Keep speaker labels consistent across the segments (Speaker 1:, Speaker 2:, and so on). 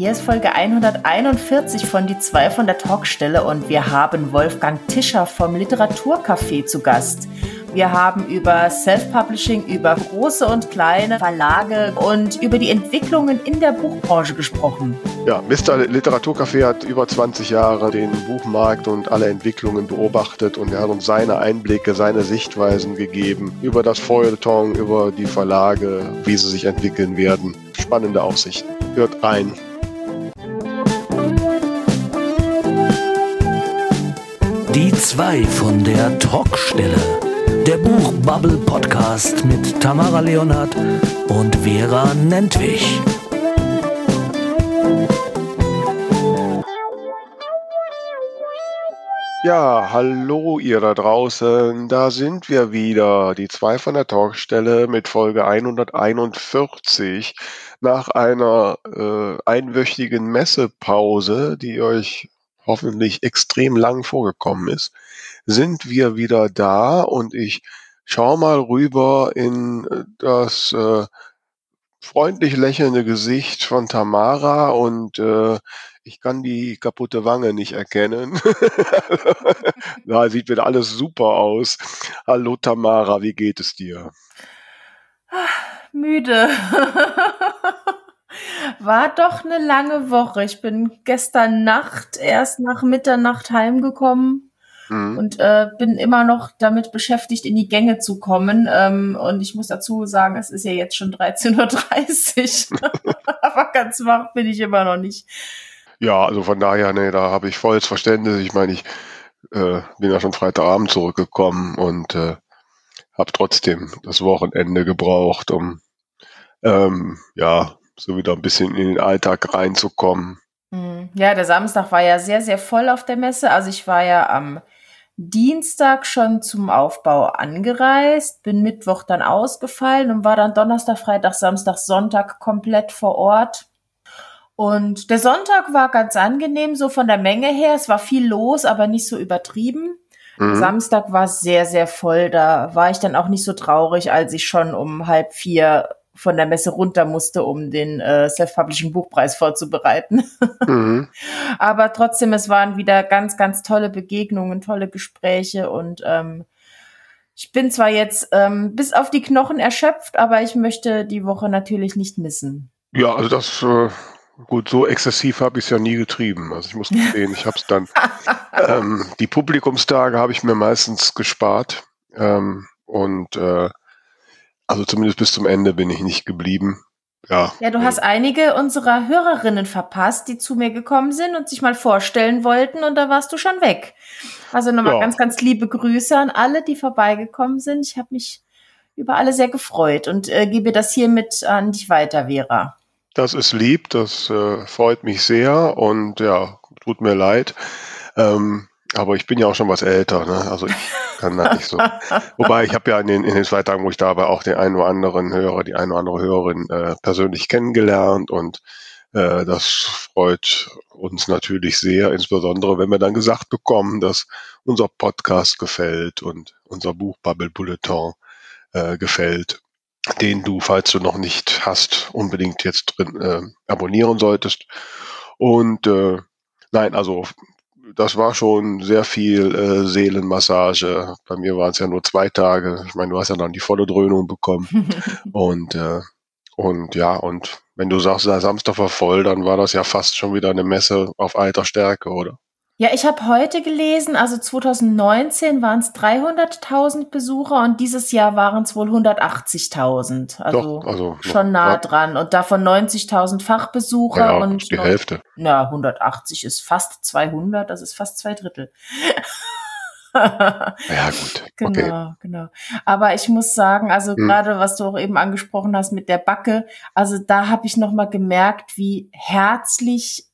Speaker 1: Hier ist Folge 141 von Die zwei von der Talkstelle und wir haben Wolfgang Tischer vom Literaturcafé zu Gast. Wir haben über Self-Publishing, über große und kleine Verlage und über die Entwicklungen in der Buchbranche gesprochen.
Speaker 2: Ja, Mr. Literaturcafé hat über 20 Jahre den Buchmarkt und alle Entwicklungen beobachtet und er hat uns seine Einblicke, seine Sichtweisen gegeben über das Feuilleton, über die Verlage, wie sie sich entwickeln werden. Spannende Aussichten. Hört rein.
Speaker 3: Die zwei von der Talkstelle. Der Buchbubble Podcast mit Tamara Leonhardt und Vera Nentwich.
Speaker 2: Ja, hallo ihr da draußen. Da sind wir wieder, die zwei von der Talkstelle mit Folge 141 nach einer äh, einwöchigen Messepause, die euch hoffentlich extrem lang vorgekommen ist, sind wir wieder da und ich schau mal rüber in äh, das äh, freundlich lächelnde Gesicht von Tamara und äh, ich kann die kaputte Wange nicht erkennen. da sieht wieder alles super aus. Hallo Tamara, wie geht es dir?
Speaker 1: Müde. War doch eine lange Woche. Ich bin gestern Nacht erst nach Mitternacht heimgekommen mhm. und äh, bin immer noch damit beschäftigt, in die Gänge zu kommen. Ähm, und ich muss dazu sagen, es ist ja jetzt schon 13.30 Uhr. Aber ganz wach bin ich immer noch nicht.
Speaker 2: Ja, also von daher, nee, da habe ich volles Verständnis. Ich meine, ich äh, bin ja schon Freitagabend zurückgekommen und äh, habe trotzdem das Wochenende gebraucht, um ähm, ja so wieder ein bisschen in den Alltag reinzukommen.
Speaker 1: Mhm. Ja, der Samstag war ja sehr, sehr voll auf der Messe. Also ich war ja am Dienstag schon zum Aufbau angereist, bin Mittwoch dann ausgefallen und war dann Donnerstag, Freitag, Samstag, Sonntag komplett vor Ort. Und der Sonntag war ganz angenehm, so von der Menge her. Es war viel los, aber nicht so übertrieben. Mhm. Samstag war sehr, sehr voll. Da war ich dann auch nicht so traurig, als ich schon um halb vier von der Messe runter musste, um den äh, Self-Publishing Buchpreis vorzubereiten. Mhm. Aber trotzdem, es waren wieder ganz, ganz tolle Begegnungen, tolle Gespräche und ähm, ich bin zwar jetzt ähm, bis auf die Knochen erschöpft, aber ich möchte die Woche natürlich nicht missen.
Speaker 2: Ja, also das äh, gut, so exzessiv habe ich es ja nie getrieben. Also ich muss gestehen, ich habe es dann ähm, die Publikumstage habe ich mir meistens gespart ähm, und äh, also zumindest bis zum Ende bin ich nicht geblieben. Ja.
Speaker 1: Ja, du hast einige unserer Hörerinnen verpasst, die zu mir gekommen sind und sich mal vorstellen wollten und da warst du schon weg. Also nochmal ja. ganz, ganz liebe Grüße an alle, die vorbeigekommen sind. Ich habe mich über alle sehr gefreut und äh, gebe das hiermit an dich weiter, Vera.
Speaker 2: Das ist lieb, das äh, freut mich sehr und ja, tut mir leid. Ähm, aber ich bin ja auch schon was älter, ne? Also ich kann da nicht so. Wobei ich habe ja in den, in den zwei Tagen, wo ich da war, auch den einen oder anderen Hörer, die eine oder andere Hörerin äh, persönlich kennengelernt und äh, das freut uns natürlich sehr, insbesondere wenn wir dann gesagt bekommen, dass unser Podcast gefällt und unser Buch Bubble Bulletin äh, gefällt, den du, falls du noch nicht hast, unbedingt jetzt drin äh, abonnieren solltest. Und äh, nein, also das war schon sehr viel äh, Seelenmassage. Bei mir waren es ja nur zwei Tage. Ich meine, du hast ja dann die volle Dröhnung bekommen. und, äh, und ja, und wenn du sagst, der Samstag war voll, dann war das ja fast schon wieder eine Messe auf alter Stärke, oder?
Speaker 1: Ja, ich habe heute gelesen, also 2019 waren es 300.000 Besucher und dieses Jahr waren es wohl 180.000. Also, also schon nah dran. Und davon 90.000 Fachbesucher
Speaker 2: ja,
Speaker 1: und
Speaker 2: die noch, Hälfte.
Speaker 1: Na, 180 ist fast 200, das ist fast zwei Drittel.
Speaker 2: ja, gut.
Speaker 1: Genau, okay. genau. Aber ich muss sagen, also hm. gerade was du auch eben angesprochen hast mit der Backe, also da habe ich noch mal gemerkt, wie herzlich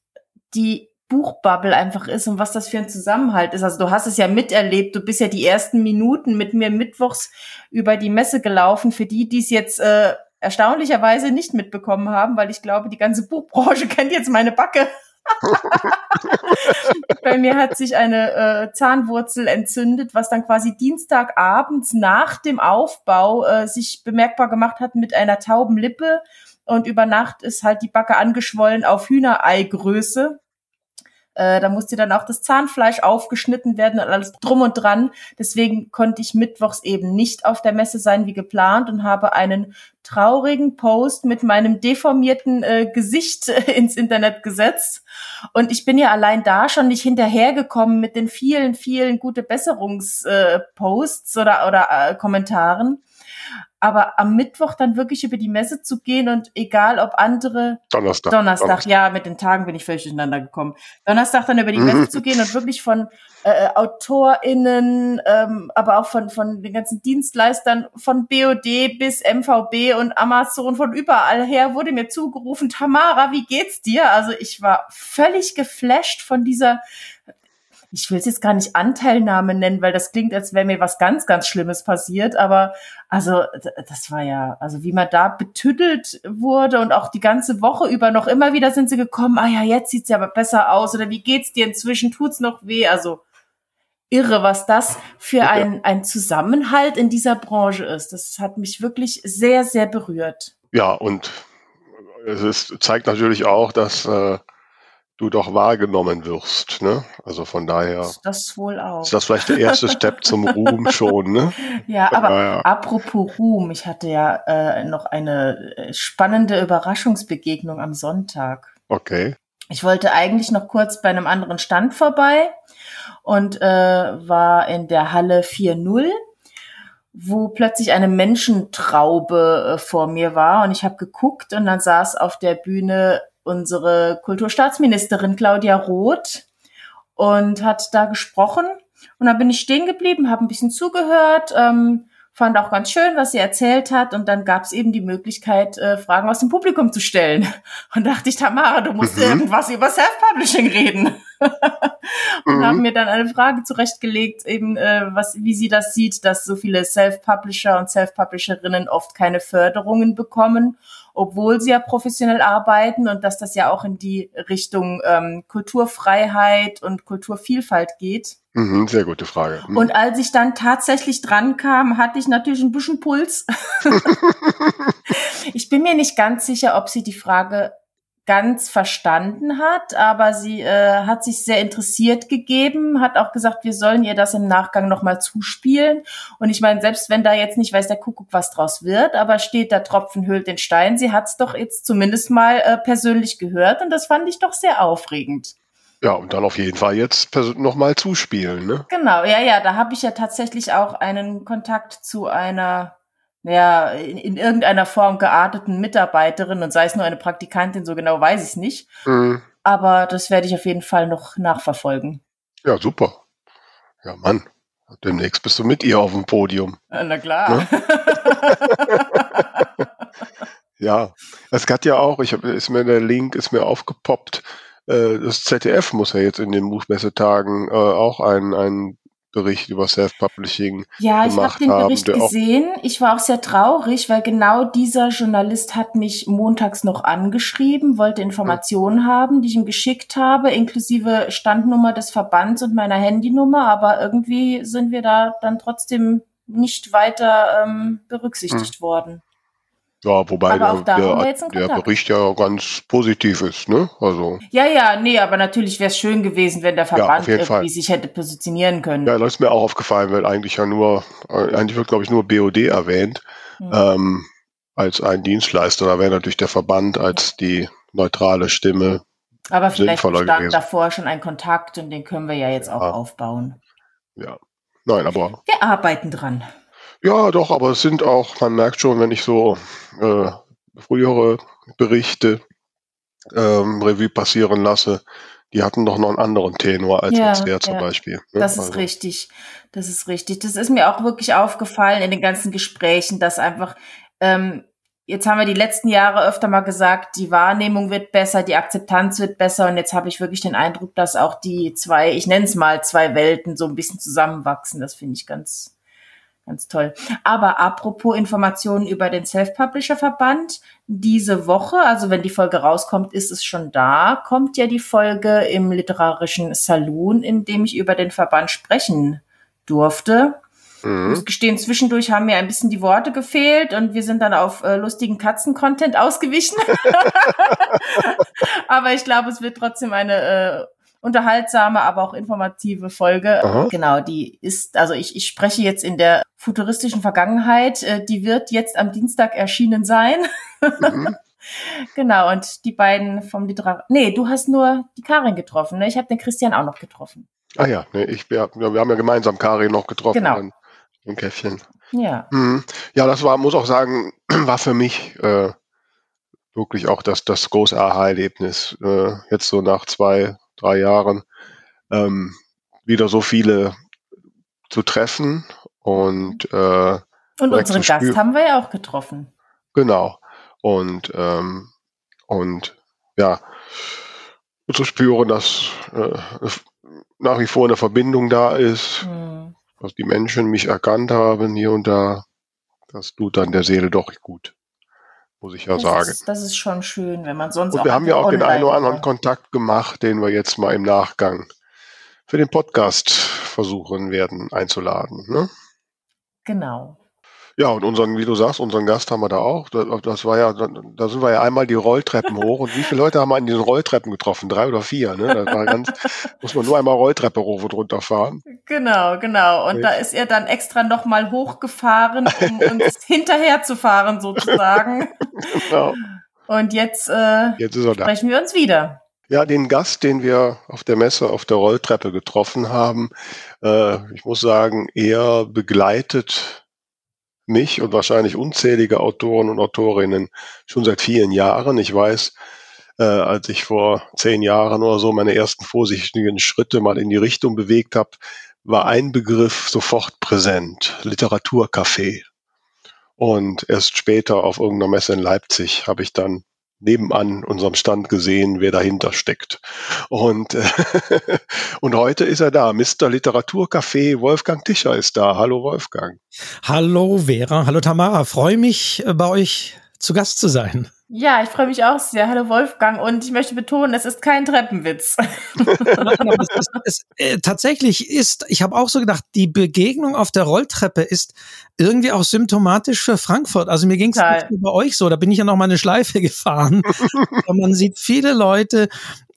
Speaker 1: die Buchbubble einfach ist und was das für ein Zusammenhalt ist. Also du hast es ja miterlebt, du bist ja die ersten Minuten mit mir mittwochs über die Messe gelaufen. Für die, die es jetzt äh, erstaunlicherweise nicht mitbekommen haben, weil ich glaube, die ganze Buchbranche kennt jetzt meine Backe. Bei mir hat sich eine äh, Zahnwurzel entzündet, was dann quasi Dienstagabends nach dem Aufbau äh, sich bemerkbar gemacht hat mit einer tauben Lippe und über Nacht ist halt die Backe angeschwollen auf Hühnereigröße. Äh, da musste dann auch das Zahnfleisch aufgeschnitten werden und alles drum und dran. Deswegen konnte ich mittwochs eben nicht auf der Messe sein wie geplant und habe einen traurigen Post mit meinem deformierten äh, Gesicht äh, ins Internet gesetzt. Und ich bin ja allein da schon nicht hinterhergekommen mit den vielen, vielen gute Besserungsposts äh, oder, oder äh, Kommentaren. Aber am Mittwoch dann wirklich über die Messe zu gehen und egal ob andere
Speaker 2: Donnerstag.
Speaker 1: Donnerstag, Donnerstag. ja, mit den Tagen bin ich völlig durcheinander gekommen. Donnerstag dann über die Messe zu gehen und wirklich von äh, AutorInnen, ähm, aber auch von, von den ganzen Dienstleistern, von BOD bis MVB und Amazon, von überall her wurde mir zugerufen, Tamara, wie geht's dir? Also ich war völlig geflasht von dieser ich will es jetzt gar nicht Anteilnahme nennen, weil das klingt, als wäre mir was ganz, ganz Schlimmes passiert. Aber also das war ja, also wie man da betüttelt wurde und auch die ganze Woche über noch immer wieder sind sie gekommen, ah ja, jetzt sieht's ja aber besser aus oder wie geht's dir inzwischen, tut's noch weh? Also irre, was das für ein, ein Zusammenhalt in dieser Branche ist. Das hat mich wirklich sehr, sehr berührt.
Speaker 2: Ja, und es ist, zeigt natürlich auch, dass äh, du doch wahrgenommen wirst. Ne? Also von daher
Speaker 1: das wohl auch.
Speaker 2: ist das vielleicht der erste Step zum Ruhm schon. Ne?
Speaker 1: Ja, aber ja. apropos Ruhm, ich hatte ja äh, noch eine äh, spannende Überraschungsbegegnung am Sonntag.
Speaker 2: Okay.
Speaker 1: Ich wollte eigentlich noch kurz bei einem anderen Stand vorbei und äh, war in der Halle 4.0 wo plötzlich eine Menschentraube äh, vor mir war und ich habe geguckt und dann saß auf der Bühne unsere Kulturstaatsministerin Claudia Roth und hat da gesprochen. Und dann bin ich stehen geblieben, habe ein bisschen zugehört, ähm, fand auch ganz schön, was sie erzählt hat. Und dann gab es eben die Möglichkeit, äh, Fragen aus dem Publikum zu stellen. Und dachte ich, Tamara, du musst mhm. irgendwas über Self-Publishing reden. und mhm. haben mir dann eine Frage zurechtgelegt, eben äh, was, wie sie das sieht, dass so viele Self-Publisher und Self-Publisherinnen oft keine Förderungen bekommen obwohl sie ja professionell arbeiten und dass das ja auch in die Richtung ähm, Kulturfreiheit und Kulturvielfalt geht.
Speaker 2: Mhm, sehr gute Frage.
Speaker 1: Mhm. Und als ich dann tatsächlich dran kam, hatte ich natürlich ein bisschen Puls. ich bin mir nicht ganz sicher, ob sie die Frage ganz verstanden hat, aber sie äh, hat sich sehr interessiert gegeben, hat auch gesagt, wir sollen ihr das im Nachgang nochmal zuspielen. Und ich meine, selbst wenn da jetzt nicht weiß der Kuckuck, was draus wird, aber steht der Tropfen hüllt den Stein, sie hat es doch jetzt zumindest mal äh, persönlich gehört und das fand ich doch sehr aufregend.
Speaker 2: Ja, und dann auf jeden Fall jetzt nochmal zuspielen, ne?
Speaker 1: Genau, ja, ja, da habe ich ja tatsächlich auch einen Kontakt zu einer ja, in, in irgendeiner Form gearteten Mitarbeiterin und sei es nur eine Praktikantin, so genau weiß ich es nicht. Mhm. Aber das werde ich auf jeden Fall noch nachverfolgen.
Speaker 2: Ja, super. Ja, Mann. Demnächst bist du mit ihr auf dem Podium.
Speaker 1: Na klar. Ne?
Speaker 2: ja, es hat ja auch, ich hab, ist mir der Link, ist mir aufgepoppt, äh, das ZDF muss ja jetzt in den Buchmessetagen äh, auch ein, ein Bericht über Self-Publishing
Speaker 1: ja, ich habe den Bericht gesehen. Ich war auch sehr traurig, weil genau dieser Journalist hat mich montags noch angeschrieben, wollte Informationen mhm. haben, die ich ihm geschickt habe, inklusive Standnummer des Verbands und meiner Handynummer. Aber irgendwie sind wir da dann trotzdem nicht weiter ähm, berücksichtigt mhm. worden.
Speaker 2: Ja, wobei der, der, der, Bericht ja ganz positiv ist, ne? Also.
Speaker 1: Ja, ja, nee, aber natürlich wäre es schön gewesen, wenn der Verband ja, irgendwie Fall. sich hätte positionieren können.
Speaker 2: Ja, das ist mir auch aufgefallen, weil eigentlich ja nur, äh, eigentlich wird, glaube ich, nur BOD erwähnt, mhm. ähm, als ein Dienstleister. Da wäre natürlich der Verband als die neutrale Stimme.
Speaker 1: Aber vielleicht stand davor schon ein Kontakt und den können wir ja jetzt ja. auch aufbauen.
Speaker 2: Ja. Nein, aber.
Speaker 1: Wir arbeiten dran.
Speaker 2: Ja, doch, aber es sind auch, man merkt schon, wenn ich so äh, frühere Berichte ähm, Revue passieren lasse, die hatten doch noch einen anderen Tenor als ja, jetzt der zum ja. Beispiel.
Speaker 1: Ne? Das ist also. richtig. Das ist richtig. Das ist mir auch wirklich aufgefallen in den ganzen Gesprächen, dass einfach, ähm, jetzt haben wir die letzten Jahre öfter mal gesagt, die Wahrnehmung wird besser, die Akzeptanz wird besser und jetzt habe ich wirklich den Eindruck, dass auch die zwei, ich nenne es mal zwei Welten so ein bisschen zusammenwachsen. Das finde ich ganz, Ganz toll. Aber apropos Informationen über den Self-Publisher-Verband, diese Woche, also wenn die Folge rauskommt, ist es schon da, kommt ja die Folge im literarischen Saloon, in dem ich über den Verband sprechen durfte. Mhm. Ich muss gestehen, zwischendurch haben mir ein bisschen die Worte gefehlt und wir sind dann auf äh, lustigen Katzen-Content ausgewichen. aber ich glaube, es wird trotzdem eine äh, unterhaltsame, aber auch informative Folge. Aha. Genau, die ist, also ich, ich spreche jetzt in der futuristischen Vergangenheit. Äh, die wird jetzt am Dienstag erschienen sein. Mhm. genau, und die beiden vom Literar... Nee, du hast nur die Karin getroffen. Ne? Ich habe den Christian auch noch getroffen.
Speaker 2: Ah ja, nee, ich, wir, wir haben ja gemeinsam Karin noch getroffen. Genau. An, Im Käffchen.
Speaker 1: Ja.
Speaker 2: Mhm. Ja, das war, muss auch sagen, war für mich äh, wirklich auch das, das große Aha-Erlebnis. Äh, jetzt so nach zwei, drei Jahren ähm, wieder so viele zu treffen und äh,
Speaker 1: und unseren Gast haben wir ja auch getroffen.
Speaker 2: Genau. Und ähm, und ja, zu spüren, dass äh, nach wie vor eine Verbindung da ist, mhm. dass die Menschen mich erkannt haben hier und da, das tut dann der Seele doch gut muss ich ja
Speaker 1: das
Speaker 2: sagen.
Speaker 1: Ist, das ist schon schön, wenn man sonst
Speaker 2: Und wir haben ja auch den einen oder anderen Kontakt gemacht, den wir jetzt mal im Nachgang für den Podcast versuchen werden einzuladen. Ne?
Speaker 1: Genau.
Speaker 2: Ja, und unseren, wie du sagst, unseren Gast haben wir da auch. Das war ja, da sind wir ja einmal die Rolltreppen hoch. Und wie viele Leute haben wir an diesen Rolltreppen getroffen? Drei oder vier, ne? Das war ganz, muss man nur einmal Rolltreppe hoch und runter fahren.
Speaker 1: Genau, genau. Und ja. da ist er dann extra nochmal hochgefahren, um uns hinterher zu fahren, sozusagen. genau. Und jetzt, äh, jetzt sprechen wir uns wieder.
Speaker 2: Ja, den Gast, den wir auf der Messe auf der Rolltreppe getroffen haben, äh, ich muss sagen, er begleitet mich und wahrscheinlich unzählige Autoren und Autorinnen schon seit vielen Jahren. Ich weiß, äh, als ich vor zehn Jahren oder so meine ersten vorsichtigen Schritte mal in die Richtung bewegt habe, war ein Begriff sofort präsent, Literaturcafé. Und erst später auf irgendeiner Messe in Leipzig habe ich dann nebenan unserem Stand gesehen, wer dahinter steckt. Und, äh, und heute ist er da. Mr. Literaturcafé Wolfgang Tischer ist da. Hallo Wolfgang.
Speaker 4: Hallo Vera, hallo Tamara. Freue mich, äh, bei euch zu Gast zu sein.
Speaker 1: Ja, ich freue mich auch sehr. Hallo Wolfgang. Und ich möchte betonen, es ist kein Treppenwitz.
Speaker 4: es es, äh, tatsächlich ist, ich habe auch so gedacht, die Begegnung auf der Rolltreppe ist irgendwie auch symptomatisch für Frankfurt. Also mir ging es bei euch so, da bin ich ja noch mal eine Schleife gefahren. man sieht viele Leute,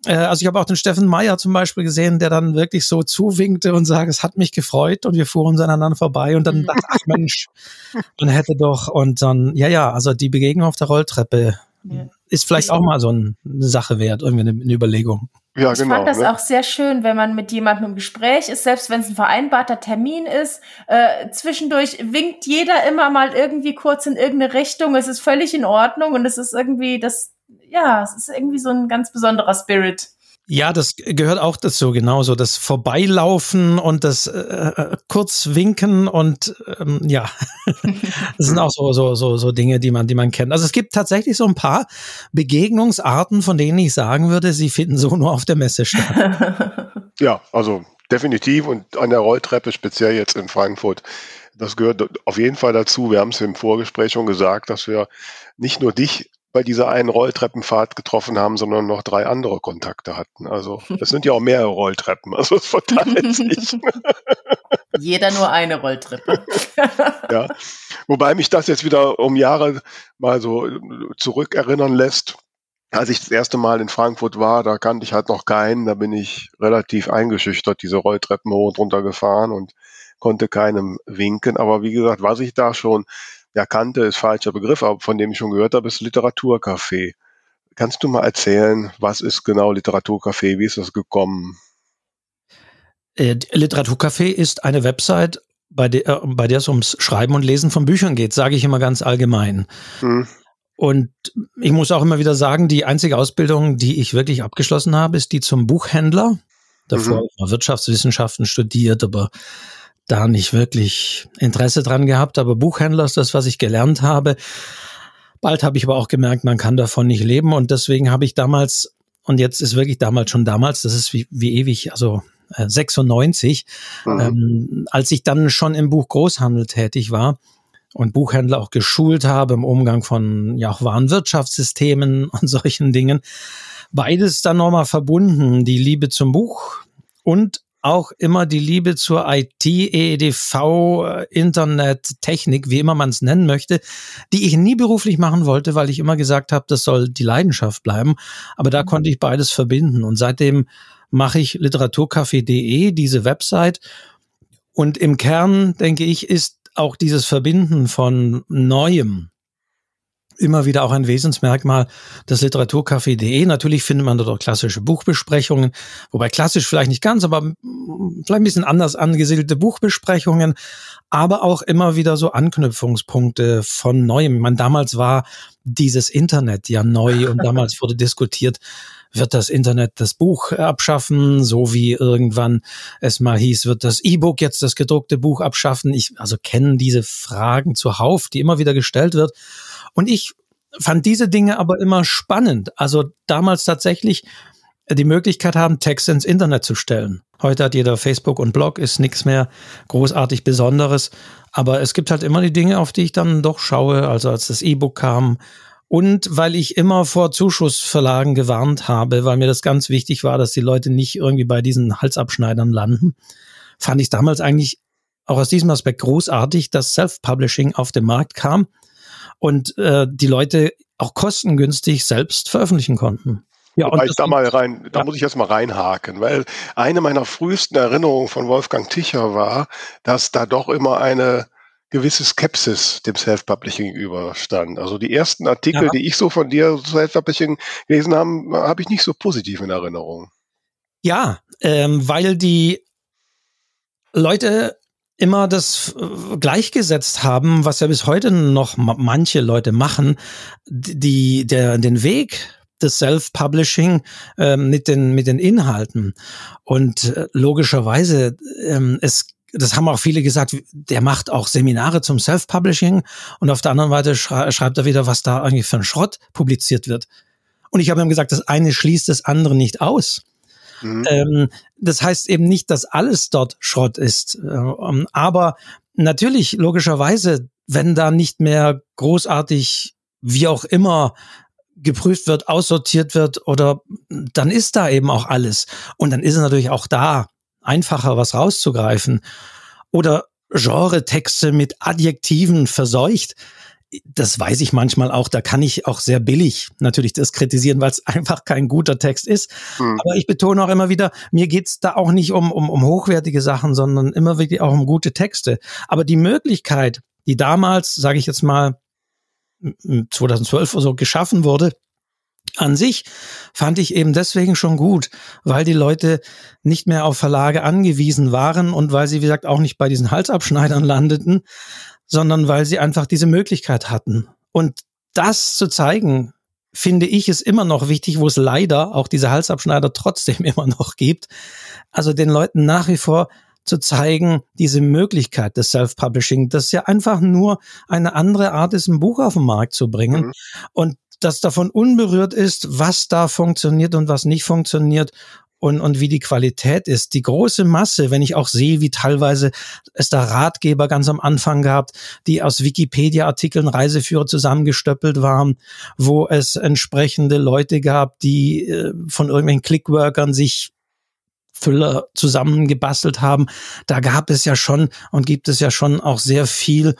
Speaker 4: äh, also ich habe auch den Steffen Meyer zum Beispiel gesehen, der dann wirklich so zuwinkte und sagte, es hat mich gefreut und wir fuhren aneinander vorbei und dann mhm. dachte ach Mensch, man hätte doch und dann, ja, ja, also die Begegnung auf der Rolltreppe ja. ist vielleicht auch mal so eine Sache wert, irgendwie eine, eine Überlegung.
Speaker 1: Ja, ich genau, fand das ne? auch sehr schön, wenn man mit jemandem im Gespräch ist, selbst wenn es ein vereinbarter Termin ist. Äh, zwischendurch winkt jeder immer mal irgendwie kurz in irgendeine Richtung. Es ist völlig in Ordnung und es ist irgendwie das, ja, es ist irgendwie so ein ganz besonderer Spirit.
Speaker 4: Ja, das gehört auch dazu, genauso. Das Vorbeilaufen und das äh, äh Kurzwinken und ähm, ja, das sind auch so, so, so, so Dinge, die man, die man kennt. Also es gibt tatsächlich so ein paar Begegnungsarten, von denen ich sagen würde, sie finden so nur auf der Messe statt.
Speaker 2: Ja, also definitiv und an der Rolltreppe, speziell jetzt in Frankfurt, das gehört auf jeden Fall dazu. Wir haben es im Vorgespräch schon gesagt, dass wir nicht nur dich bei dieser einen Rolltreppenfahrt getroffen haben, sondern noch drei andere Kontakte hatten. Also es sind ja auch mehrere Rolltreppen, also es verteilt sich.
Speaker 1: Jeder nur eine Rolltreppe.
Speaker 2: ja, wobei mich das jetzt wieder um Jahre mal so zurückerinnern lässt. Als ich das erste Mal in Frankfurt war, da kannte ich halt noch keinen, da bin ich relativ eingeschüchtert, diese Rolltreppen hoch und runter gefahren und konnte keinem winken. Aber wie gesagt, was ich da schon ja, kannte ist falscher Begriff, aber von dem ich schon gehört habe, ist Literaturcafé. Kannst du mal erzählen, was ist genau Literaturcafé? Wie ist das gekommen?
Speaker 4: Äh, Literaturcafé ist eine Website, bei der, äh, bei der es ums Schreiben und Lesen von Büchern geht, sage ich immer ganz allgemein. Hm. Und ich muss auch immer wieder sagen, die einzige Ausbildung, die ich wirklich abgeschlossen habe, ist die zum Buchhändler. Davor mhm. habe ich Wirtschaftswissenschaften studiert, aber da nicht wirklich Interesse dran gehabt, aber Buchhändler ist das, was ich gelernt habe. Bald habe ich aber auch gemerkt, man kann davon nicht leben und deswegen habe ich damals, und jetzt ist wirklich damals schon damals, das ist wie, wie ewig, also äh, 96, mhm. ähm, als ich dann schon im Buch Großhandel tätig war und Buchhändler auch geschult habe im Umgang von ja auch Warenwirtschaftssystemen und solchen Dingen, beides dann nochmal verbunden, die Liebe zum Buch und auch immer die Liebe zur IT, EDV, Internet, Technik, wie immer man es nennen möchte, die ich nie beruflich machen wollte, weil ich immer gesagt habe, das soll die Leidenschaft bleiben. Aber da mhm. konnte ich beides verbinden. Und seitdem mache ich literaturcafé.de, diese Website. Und im Kern, denke ich, ist auch dieses Verbinden von Neuem, immer wieder auch ein Wesensmerkmal des Literaturcafé.de. Natürlich findet man dort auch klassische Buchbesprechungen, wobei klassisch vielleicht nicht ganz, aber vielleicht ein bisschen anders angesiedelte Buchbesprechungen, aber auch immer wieder so Anknüpfungspunkte von Neuem. Man damals war dieses Internet ja neu und damals wurde diskutiert, wird das Internet das Buch abschaffen, so wie irgendwann es mal hieß, wird das E-Book jetzt das gedruckte Buch abschaffen. Ich also kenne diese Fragen zuhauf, die immer wieder gestellt wird. Und ich fand diese Dinge aber immer spannend. Also damals tatsächlich die Möglichkeit haben, Texte ins Internet zu stellen. Heute hat jeder Facebook und Blog, ist nichts mehr großartig Besonderes. Aber es gibt halt immer die Dinge, auf die ich dann doch schaue. Also als das E-Book kam und weil ich immer vor Zuschussverlagen gewarnt habe, weil mir das ganz wichtig war, dass die Leute nicht irgendwie bei diesen Halsabschneidern landen, fand ich damals eigentlich auch aus diesem Aspekt großartig, dass Self-Publishing auf den Markt kam und äh, die Leute auch kostengünstig selbst veröffentlichen konnten.
Speaker 2: Ja, Wobei ich da mal rein, da ja. muss ich jetzt mal reinhaken, weil eine meiner frühesten Erinnerungen von Wolfgang Ticher war, dass da doch immer eine gewisse Skepsis dem Self-Publishing gegenüberstand. Also die ersten Artikel, ja. die ich so von dir Self-Publishing gelesen habe, habe ich nicht so positiv in Erinnerung.
Speaker 4: Ja, ähm, weil die Leute immer das äh, gleichgesetzt haben, was ja bis heute noch manche Leute machen, die, der, den Weg des Self-Publishing ähm, mit, den, mit den Inhalten. Und äh, logischerweise, ähm, es das haben auch viele gesagt, der macht auch Seminare zum Self-Publishing und auf der anderen Seite schreibt er wieder, was da eigentlich für ein Schrott publiziert wird. Und ich habe ihm gesagt, das eine schließt das andere nicht aus. Mhm. Ähm, das heißt eben nicht, dass alles dort Schrott ist. Ähm, aber natürlich, logischerweise, wenn da nicht mehr großartig, wie auch immer, geprüft wird, aussortiert wird oder dann ist da eben auch alles. Und dann ist es natürlich auch da einfacher, was rauszugreifen. Oder Genre-Texte mit Adjektiven verseucht das weiß ich manchmal auch, da kann ich auch sehr billig natürlich das kritisieren, weil es einfach kein guter Text ist. Mhm. Aber ich betone auch immer wieder, mir geht's da auch nicht um, um, um hochwertige Sachen, sondern immer wirklich auch um gute Texte. Aber die Möglichkeit, die damals, sage ich jetzt mal, 2012 oder so geschaffen wurde, an sich fand ich eben deswegen schon gut, weil die Leute nicht mehr auf Verlage angewiesen waren und weil sie, wie gesagt, auch nicht bei diesen Halsabschneidern landeten, sondern weil sie einfach diese Möglichkeit hatten. Und das zu zeigen, finde ich, ist immer noch wichtig, wo es leider auch diese Halsabschneider trotzdem immer noch gibt. Also den Leuten nach wie vor zu zeigen, diese Möglichkeit des Self-Publishing, das ja einfach nur eine andere Art ist, ein Buch auf den Markt zu bringen. Mhm. Und das davon unberührt ist, was da funktioniert und was nicht funktioniert und, und wie die Qualität ist. Die große Masse, wenn ich auch sehe, wie teilweise es da Ratgeber ganz am Anfang gab, die aus Wikipedia-Artikeln Reiseführer zusammengestöppelt waren, wo es entsprechende Leute gab, die äh, von irgendwelchen Clickworkern sich Füller zusammengebastelt haben. Da gab es ja schon und gibt es ja schon auch sehr viel,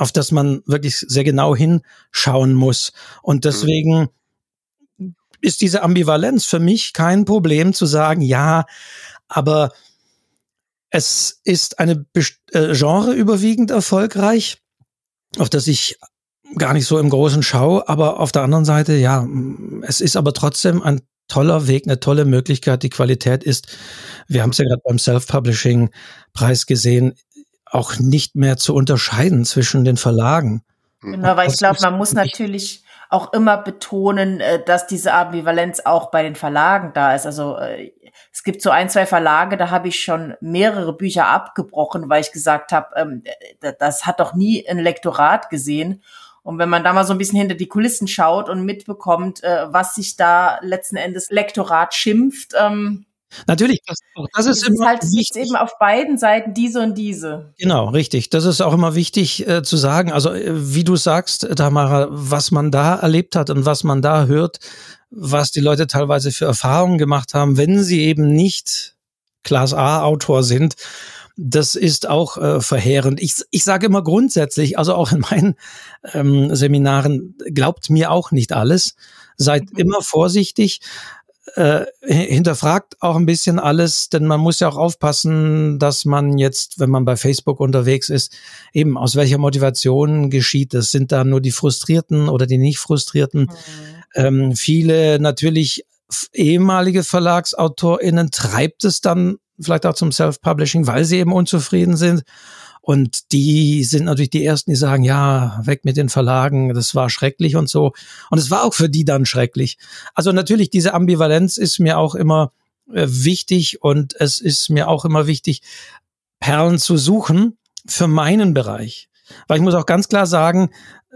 Speaker 4: auf das man wirklich sehr genau hinschauen muss. Und deswegen ist diese Ambivalenz für mich kein Problem zu sagen, ja, aber es ist eine äh, Genre überwiegend erfolgreich, auf das ich gar nicht so im Großen schaue, aber auf der anderen Seite, ja, es ist aber trotzdem ein toller Weg, eine tolle Möglichkeit. Die Qualität ist, wir haben es ja gerade beim Self-Publishing-Preis gesehen, auch nicht mehr zu unterscheiden zwischen den Verlagen.
Speaker 1: Genau, weil ich glaube, man muss natürlich auch immer betonen, äh, dass diese Ambivalenz auch bei den Verlagen da ist. Also äh, es gibt so ein, zwei Verlage, da habe ich schon mehrere Bücher abgebrochen, weil ich gesagt habe, ähm, das hat doch nie ein Lektorat gesehen. Und wenn man da mal so ein bisschen hinter die Kulissen schaut und mitbekommt, äh, was sich da letzten Endes Lektorat schimpft, ähm,
Speaker 4: Natürlich, das, das ist,
Speaker 1: ist halt wichtig. eben auf beiden Seiten diese und diese.
Speaker 4: Genau, richtig. Das ist auch immer wichtig äh, zu sagen. Also äh, wie du sagst, Tamara, was man da erlebt hat und was man da hört, was die Leute teilweise für Erfahrungen gemacht haben, wenn sie eben nicht Class A-Autor sind, das ist auch äh, verheerend. Ich, ich sage immer grundsätzlich, also auch in meinen ähm, Seminaren, glaubt mir auch nicht alles. Seid mhm. immer vorsichtig. Äh, hinterfragt auch ein bisschen alles, denn man muss ja auch aufpassen, dass man jetzt, wenn man bei Facebook unterwegs ist, eben aus welcher Motivation geschieht das? Sind da nur die Frustrierten oder die nicht Frustrierten? Mhm. Ähm, viele natürlich ehemalige VerlagsautorInnen treibt es dann vielleicht auch zum Self-Publishing, weil sie eben unzufrieden sind. Und die sind natürlich die Ersten, die sagen, ja, weg mit den Verlagen, das war schrecklich und so. Und es war auch für die dann schrecklich. Also natürlich, diese Ambivalenz ist mir auch immer äh, wichtig und es ist mir auch immer wichtig, Perlen zu suchen für meinen Bereich. Weil ich muss auch ganz klar sagen,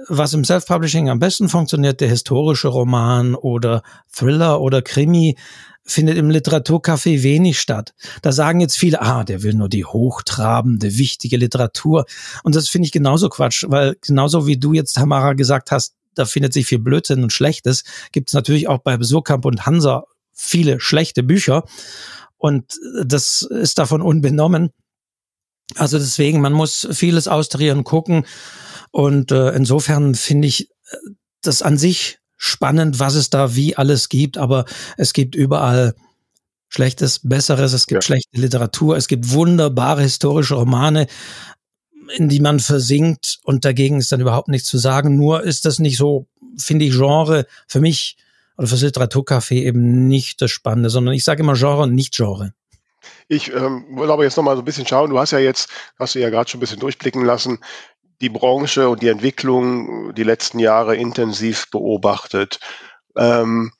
Speaker 4: was im Self-Publishing am besten funktioniert, der historische Roman oder Thriller oder Krimi, findet im Literaturcafé wenig statt. Da sagen jetzt viele, ah, der will nur die hochtrabende, wichtige Literatur. Und das finde ich genauso Quatsch, weil genauso wie du jetzt, Tamara, gesagt hast, da findet sich viel Blödsinn und Schlechtes, gibt es natürlich auch bei Surkamp und Hansa viele schlechte Bücher. Und das ist davon unbenommen. Also deswegen, man muss vieles austarieren, gucken. Und äh, insofern finde ich äh, das an sich spannend, was es da wie alles gibt, aber es gibt überall Schlechtes, Besseres, es gibt ja. schlechte Literatur, es gibt wunderbare historische Romane, in die man versinkt und dagegen ist dann überhaupt nichts zu sagen. Nur ist das nicht so, finde ich, Genre für mich oder fürs Literaturcafé eben nicht das Spannende, sondern ich sage immer Genre und nicht Genre.
Speaker 2: Ich ähm, will aber jetzt noch mal so ein bisschen schauen. Du hast ja jetzt, hast du ja gerade schon ein bisschen durchblicken lassen, die Branche und die Entwicklung die letzten Jahre intensiv beobachtet. Ähm,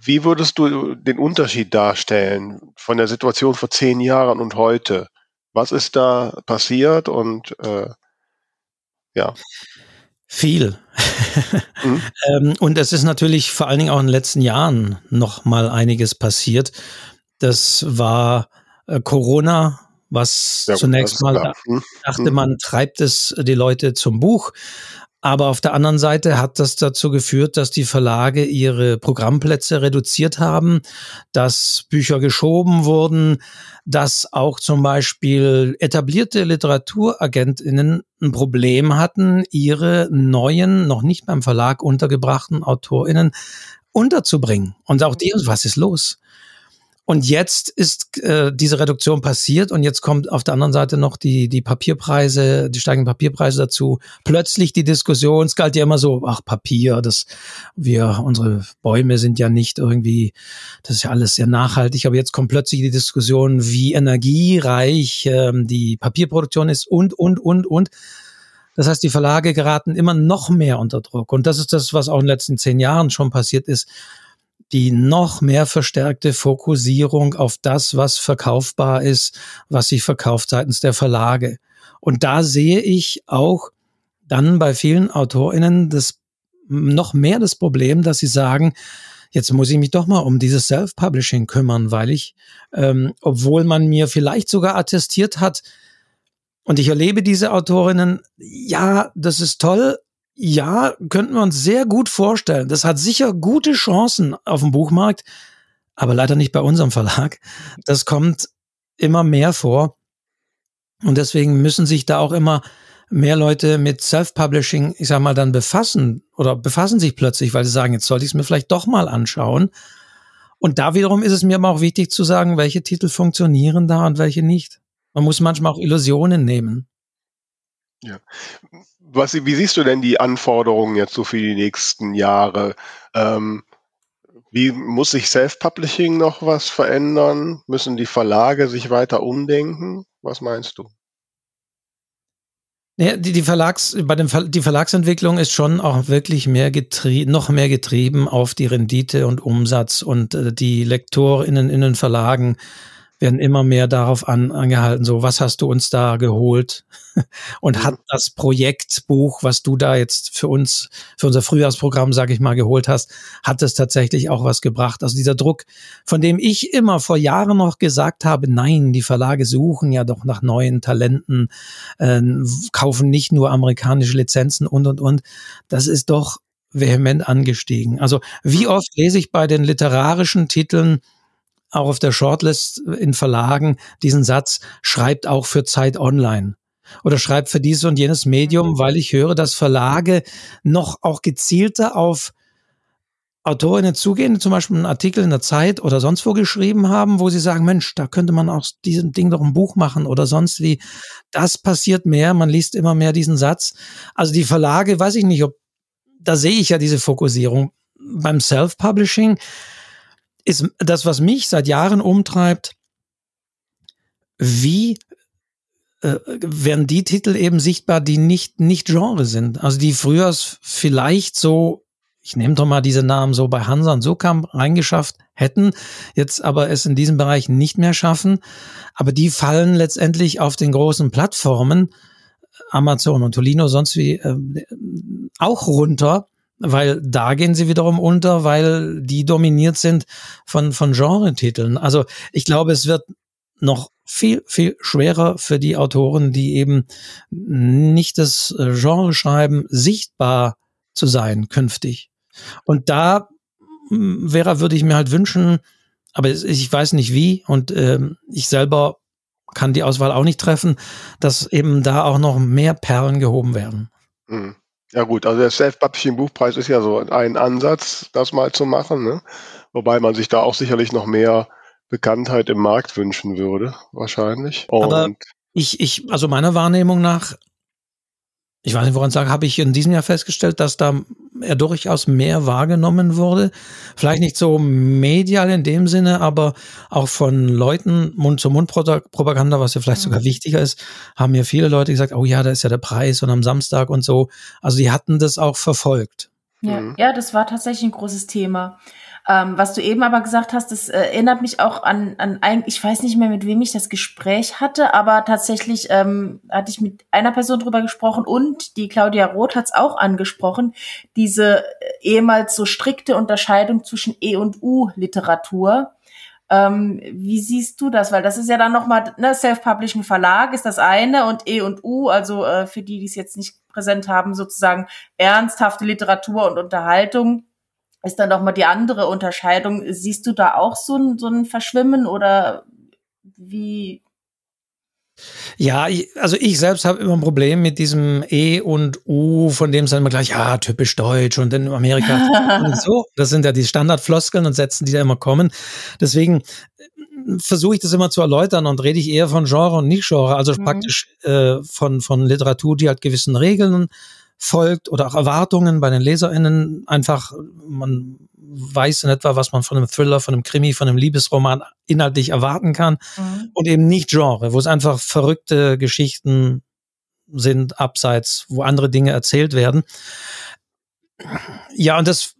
Speaker 2: wie würdest du den Unterschied darstellen von der Situation vor zehn Jahren und heute? Was ist da passiert und äh, ja?
Speaker 4: Viel. mhm. ähm, und es ist natürlich vor allen Dingen auch in den letzten Jahren noch mal einiges passiert. Das war äh, Corona was ja, zunächst mal da, hm, dachte hm. man, treibt es die Leute zum Buch. Aber auf der anderen Seite hat das dazu geführt, dass die Verlage ihre Programmplätze reduziert haben, dass Bücher geschoben wurden, dass auch zum Beispiel etablierte Literaturagentinnen ein Problem hatten, ihre neuen, noch nicht beim Verlag untergebrachten Autorinnen unterzubringen. Und auch die, was ist los? Und jetzt ist äh, diese Reduktion passiert und jetzt kommt auf der anderen Seite noch die, die Papierpreise, die steigenden Papierpreise dazu. Plötzlich die Diskussion, es galt ja immer so, ach, Papier, das wir, unsere Bäume sind ja nicht irgendwie, das ist ja alles sehr nachhaltig, aber jetzt kommt plötzlich die Diskussion, wie energiereich ähm, die Papierproduktion ist und, und, und, und. Das heißt, die Verlage geraten immer noch mehr unter Druck. Und das ist das, was auch in den letzten zehn Jahren schon passiert ist die noch mehr verstärkte Fokussierung auf das, was verkaufbar ist, was sich verkauft seitens der Verlage. Und da sehe ich auch dann bei vielen AutorInnen das noch mehr das Problem, dass sie sagen, jetzt muss ich mich doch mal um dieses Self-Publishing kümmern, weil ich, ähm, obwohl man mir vielleicht sogar attestiert hat, und ich erlebe diese Autorinnen, ja, das ist toll, ja, könnten wir uns sehr gut vorstellen. Das hat sicher gute Chancen auf dem Buchmarkt, aber leider nicht bei unserem Verlag. Das kommt immer mehr vor. Und deswegen müssen sich da auch immer mehr Leute mit Self-Publishing, ich sag mal, dann befassen oder befassen sich plötzlich, weil sie sagen, jetzt sollte ich es mir vielleicht doch mal anschauen. Und da wiederum ist es mir aber auch wichtig zu sagen, welche Titel funktionieren da und welche nicht. Man muss manchmal auch Illusionen nehmen.
Speaker 2: Ja was, wie siehst du denn die Anforderungen jetzt so für die nächsten Jahre? Ähm, wie muss sich Self-Publishing noch was verändern? Müssen die Verlage sich weiter umdenken? Was meinst du?
Speaker 4: Ja, die, die Verlags, bei dem Ver, die Verlagsentwicklung ist schon auch wirklich mehr noch mehr getrieben auf die Rendite und Umsatz und äh, die LektorInnen in den Verlagen werden immer mehr darauf an, angehalten, so, was hast du uns da geholt? Und hat mhm. das Projektbuch, was du da jetzt für uns, für unser Frühjahrsprogramm, sag ich mal, geholt hast, hat es tatsächlich auch was gebracht? Also dieser Druck, von dem ich immer vor Jahren noch gesagt habe, nein, die Verlage suchen ja doch nach neuen Talenten, äh, kaufen nicht nur amerikanische Lizenzen und, und, und. Das ist doch vehement angestiegen. Also wie mhm. oft lese ich bei den literarischen Titeln, auch auf der Shortlist in Verlagen diesen Satz, schreibt auch für Zeit Online oder schreibt für dieses und jenes Medium, mhm. weil ich höre, dass Verlage noch auch gezielter auf Autorinnen zugehen, zum Beispiel einen Artikel in der Zeit oder sonst wo geschrieben haben, wo sie sagen, Mensch, da könnte man aus diesem Ding doch ein Buch machen oder sonst wie. Das passiert mehr, man liest immer mehr diesen Satz. Also die Verlage, weiß ich nicht, ob, da sehe ich ja diese Fokussierung. Beim Self-Publishing ist das, was mich seit Jahren umtreibt, wie äh, werden die Titel eben sichtbar, die nicht, nicht Genre sind. Also die früher vielleicht so ich nehme doch mal diese Namen so bei Hansa und Sokamp reingeschafft hätten, jetzt aber es in diesem Bereich nicht mehr schaffen. Aber die fallen letztendlich auf den großen Plattformen, Amazon und Tolino, sonst wie, äh, auch runter, weil da gehen sie wiederum unter, weil die dominiert sind von, von Genre-Titeln. Also ich glaube, es wird noch viel, viel schwerer für die Autoren, die eben nicht das äh, Genre schreiben, sichtbar zu sein künftig. Und da, hm, Vera, würde ich mir halt wünschen, aber ich weiß nicht wie und ähm, ich selber kann die Auswahl auch nicht treffen, dass eben da auch noch mehr Perlen gehoben werden.
Speaker 2: Mhm. Ja gut, also der Self-Publishing-Buchpreis ist ja so ein Ansatz, das mal zu machen, ne? wobei man sich da auch sicherlich noch mehr Bekanntheit im Markt wünschen würde, wahrscheinlich.
Speaker 4: Und Aber ich, ich, also meiner Wahrnehmung nach ich weiß nicht, woran sagen, habe ich in diesem Jahr festgestellt, dass da er durchaus mehr wahrgenommen wurde. Vielleicht nicht so medial in dem Sinne, aber auch von Leuten Mund-zu-Mund-Propaganda, was ja vielleicht sogar mhm. wichtiger ist, haben mir viele Leute gesagt, oh ja, da ist ja der Preis und am Samstag und so. Also die hatten das auch verfolgt.
Speaker 1: Ja, mhm. ja, das war tatsächlich ein großes Thema. Ähm, was du eben aber gesagt hast, das äh, erinnert mich auch an, an ein, ich weiß nicht mehr, mit wem ich das Gespräch hatte, aber tatsächlich ähm, hatte ich mit einer Person drüber gesprochen und die Claudia Roth hat es auch angesprochen, diese äh, ehemals so strikte Unterscheidung zwischen E- und U-Literatur. Ähm, wie siehst du das? Weil das ist ja dann nochmal, ne, Self-Publishing Verlag ist das eine und E und U, also äh, für die, die es jetzt nicht präsent haben, sozusagen ernsthafte Literatur und Unterhaltung ist dann doch mal die andere Unterscheidung. Siehst du da auch so ein, so ein Verschwimmen oder wie?
Speaker 4: Ja, also ich selbst habe immer ein Problem mit diesem E und U, von dem es dann immer gleich, ja, typisch deutsch und in Amerika und so. Das sind ja die Standardfloskeln und Sätzen, die da immer kommen. Deswegen äh, versuche ich das immer zu erläutern und rede ich eher von Genre und nicht Genre, also mhm. praktisch äh, von, von Literatur, die halt gewissen Regeln folgt oder auch Erwartungen bei den LeserInnen einfach, man weiß in etwa, was man von einem Thriller, von einem Krimi, von einem Liebesroman inhaltlich erwarten kann mhm. und eben nicht Genre, wo es einfach verrückte Geschichten sind, abseits, wo andere Dinge erzählt werden. Ja, und das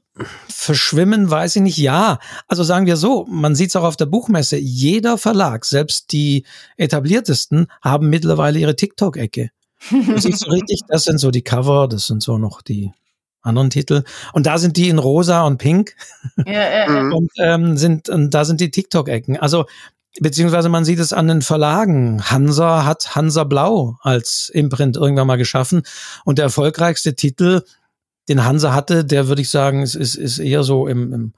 Speaker 4: Verschwimmen weiß ich nicht. Ja, also sagen wir so, man sieht es auch auf der Buchmesse. Jeder Verlag, selbst die etabliertesten, haben mittlerweile ihre TikTok-Ecke. Du siehst so richtig, das sind so die Cover, das sind so noch die anderen Titel. Und da sind die in rosa und pink. Ja, ja, mhm. Und ähm, sind, und da sind die TikTok-Ecken. Also, beziehungsweise man sieht es an den Verlagen. Hansa hat Hansa Blau als Imprint irgendwann mal geschaffen. Und der erfolgreichste Titel, den Hansa hatte, der würde ich sagen, ist, ist, ist eher so im, im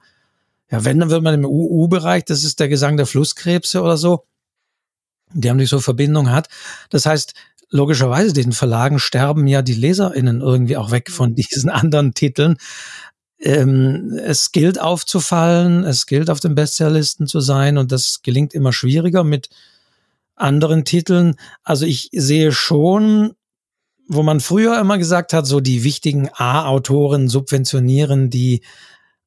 Speaker 4: ja, wenn, dann würde man im UU-Bereich, das ist der Gesang der Flusskrebse oder so, die haben nicht so Verbindung hat. Das heißt, logischerweise, den Verlagen sterben ja die LeserInnen irgendwie auch weg von mhm. diesen anderen Titeln. Ähm, es gilt aufzufallen, es gilt auf den Bestsellerlisten zu sein und das gelingt immer schwieriger mit anderen Titeln. Also ich sehe schon, wo man früher immer gesagt hat, so die wichtigen A-Autoren subventionieren die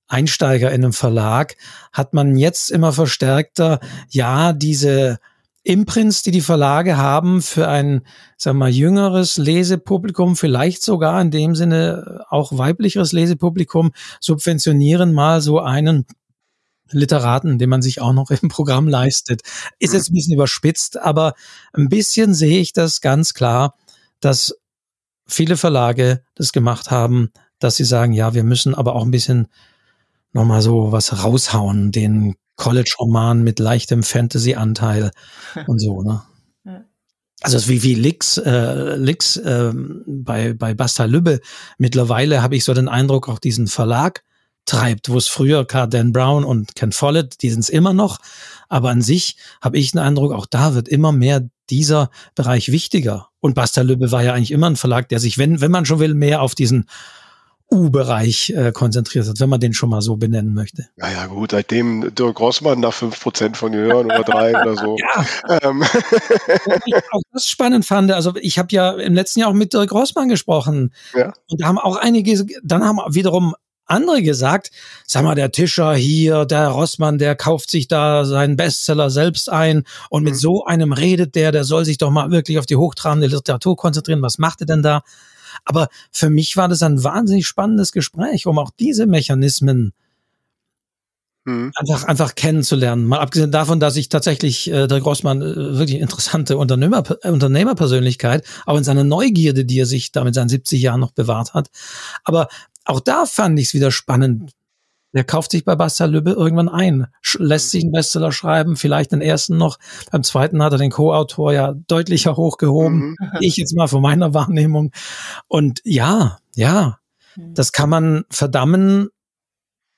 Speaker 4: Einsteiger in einem Verlag, hat man jetzt immer verstärkter, ja, diese Imprints, die die Verlage haben für ein, sagen wir mal, jüngeres Lesepublikum, vielleicht sogar in dem Sinne auch weiblicheres Lesepublikum, subventionieren mal so einen Literaten, den man sich auch noch im Programm leistet. Ist jetzt ein bisschen überspitzt, aber ein bisschen sehe ich das ganz klar, dass viele Verlage das gemacht haben, dass sie sagen, ja, wir müssen aber auch ein bisschen nochmal so was raushauen, den College-Roman mit leichtem Fantasy-Anteil und so, ne? Also wie, wie Lix, äh, Lix äh, bei, bei Basta Lübbe. Mittlerweile habe ich so den Eindruck, auch diesen Verlag treibt, wo es früher Car Dan Brown und Ken Follett, die sind es immer noch, aber an sich habe ich den Eindruck, auch da wird immer mehr dieser Bereich wichtiger. Und Basta Lübbe war ja eigentlich immer ein Verlag, der sich, wenn, wenn man schon will, mehr auf diesen U-Bereich äh, konzentriert hat, wenn man den schon mal so benennen möchte.
Speaker 2: Naja, gut, seitdem Dirk Rossmann nach 5% von den Hörern oder drei oder so. Ja. Ähm.
Speaker 4: ich auch das spannend fand, also ich habe ja im letzten Jahr auch mit Dirk Rossmann gesprochen. Ja. Und da haben auch einige, dann haben wiederum andere gesagt, sag mal, der Tischer hier, der Rossmann, der kauft sich da seinen Bestseller selbst ein und mit mhm. so einem redet der, der soll sich doch mal wirklich auf die hochtrabende Literatur konzentrieren. Was macht er denn da? Aber für mich war das ein wahnsinnig spannendes Gespräch, um auch diese Mechanismen hm. einfach, einfach kennenzulernen. Mal abgesehen davon, dass ich tatsächlich äh, der Grossmann äh, wirklich interessante Unternehmer, äh, Unternehmerpersönlichkeit, auch in seiner Neugierde, die er sich da mit seinen 70 Jahren noch bewahrt hat. Aber auch da fand ich es wieder spannend, der kauft sich bei Basta Lübbe irgendwann ein, lässt sich einen Bestseller schreiben, vielleicht den ersten noch. Beim zweiten hat er den Co-Autor ja deutlicher hochgehoben. Mhm. Ich jetzt mal von meiner Wahrnehmung. Und ja, ja, mhm. das kann man verdammen,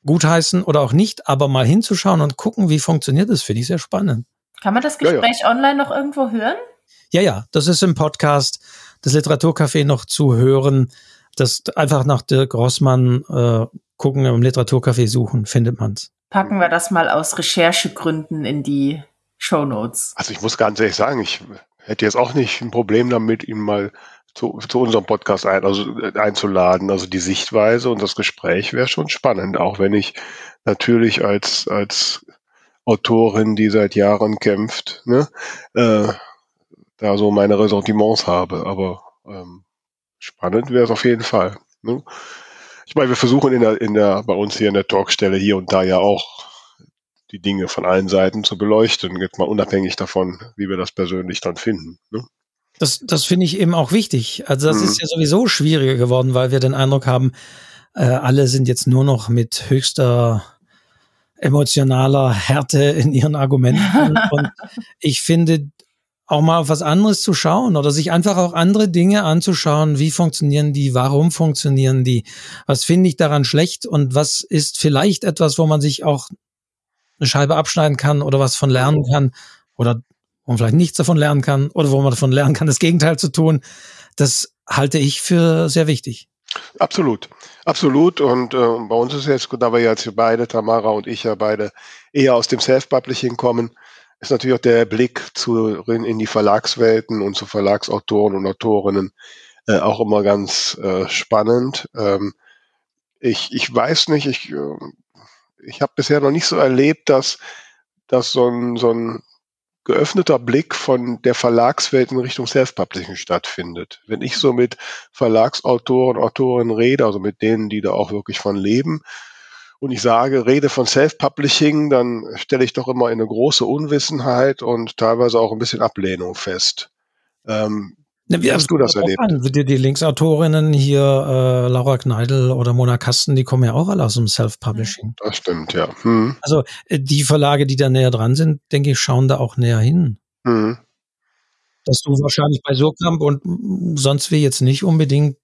Speaker 4: gutheißen oder auch nicht, aber mal hinzuschauen und gucken, wie funktioniert das, finde ich sehr spannend.
Speaker 1: Kann man das Gespräch ja, ja. online noch irgendwo hören?
Speaker 4: Ja, ja, das ist im Podcast des Literaturcafé noch zu hören. Das einfach nach Dirk Rossmann äh, gucken, im Literaturcafé suchen, findet man's.
Speaker 1: Packen wir das mal aus Recherchegründen in die Show Notes.
Speaker 2: Also ich muss ganz ehrlich sagen, ich hätte jetzt auch nicht ein Problem damit, ihn mal zu, zu unserem Podcast ein, also, äh, einzuladen. Also die Sichtweise und das Gespräch wäre schon spannend, auch wenn ich natürlich als, als Autorin, die seit Jahren kämpft, ne, äh, da so meine Ressentiments habe. Aber ähm, spannend wäre es auf jeden Fall. Ne? Ich meine, wir versuchen in der, in der, bei uns hier in der Talkstelle hier und da ja auch die Dinge von allen Seiten zu beleuchten, jetzt mal unabhängig davon, wie wir das persönlich dann finden. Ne?
Speaker 4: Das, das finde ich eben auch wichtig. Also das mhm. ist ja sowieso schwieriger geworden, weil wir den Eindruck haben, äh, alle sind jetzt nur noch mit höchster emotionaler Härte in ihren Argumenten. und ich finde, auch mal auf was anderes zu schauen oder sich einfach auch andere Dinge anzuschauen. Wie funktionieren die? Warum funktionieren die? Was finde ich daran schlecht? Und was ist vielleicht etwas, wo man sich auch eine Scheibe abschneiden kann oder was von lernen kann oder wo man vielleicht nichts davon lernen kann oder wo man davon lernen kann, das Gegenteil zu tun? Das halte ich für sehr wichtig.
Speaker 2: Absolut, absolut. Und äh, bei uns ist jetzt, da wir jetzt beide, Tamara und ich ja beide eher aus dem Self-Publishing kommen, ist natürlich auch der Blick zu, in die Verlagswelten und zu Verlagsautoren und Autorinnen äh, auch immer ganz äh, spannend. Ähm, ich, ich weiß nicht, ich, äh, ich habe bisher noch nicht so erlebt, dass, dass so ein, so ein geöffneter Blick von der Verlagswelt in Richtung Self-Publishing stattfindet. Wenn ich so mit Verlagsautoren, Autorinnen rede, also mit denen, die da auch wirklich von leben, und ich sage, rede von Self-Publishing, dann stelle ich doch immer eine große Unwissenheit und teilweise auch ein bisschen Ablehnung fest. Ähm,
Speaker 4: wie, wie hast du das erlebt? Die, die Linksautorinnen hier, äh, Laura Kneidl oder Mona Kasten, die kommen ja auch alle aus dem Self-Publishing.
Speaker 2: Das stimmt, ja. Hm.
Speaker 4: Also äh, die Verlage, die da näher dran sind, denke ich, schauen da auch näher hin. Hm. Dass du wahrscheinlich bei Surkamp und sonst wie jetzt nicht unbedingt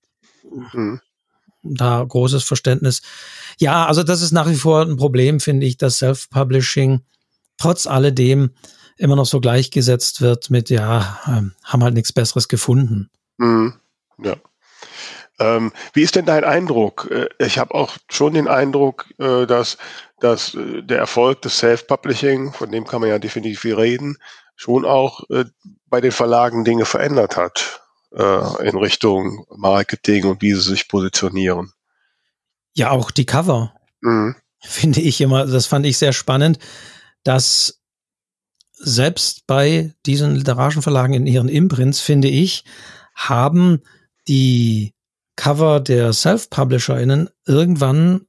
Speaker 4: hm. Da großes Verständnis ja, also das ist nach wie vor ein Problem, finde ich, dass Self-Publishing trotz alledem immer noch so gleichgesetzt wird mit, ja, ähm, haben halt nichts Besseres gefunden.
Speaker 2: Mhm. Ja. Ähm, wie ist denn dein Eindruck? Äh, ich habe auch schon den Eindruck, äh, dass, dass äh, der Erfolg des Self-Publishing, von dem kann man ja definitiv viel reden, schon auch bei den Verlagen Dinge verändert hat äh, in Richtung Marketing und wie sie sich positionieren.
Speaker 4: Ja, auch die Cover. Mhm. Finde ich immer, das fand ich sehr spannend, dass selbst bei diesen literarischen Verlagen in ihren Imprints, finde ich, haben die Cover der Self-PublisherInnen irgendwann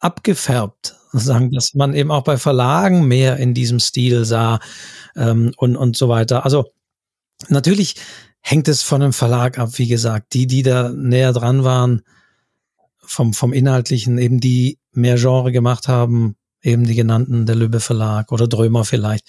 Speaker 4: abgefärbt. Sagen, dass man eben auch bei Verlagen mehr in diesem Stil sah ähm, und, und so weiter. Also natürlich hängt es von einem Verlag ab, wie gesagt. Die, die da näher dran waren, vom, vom Inhaltlichen eben die mehr Genre gemacht haben, eben die genannten, der Lübbe Verlag oder Drömer vielleicht,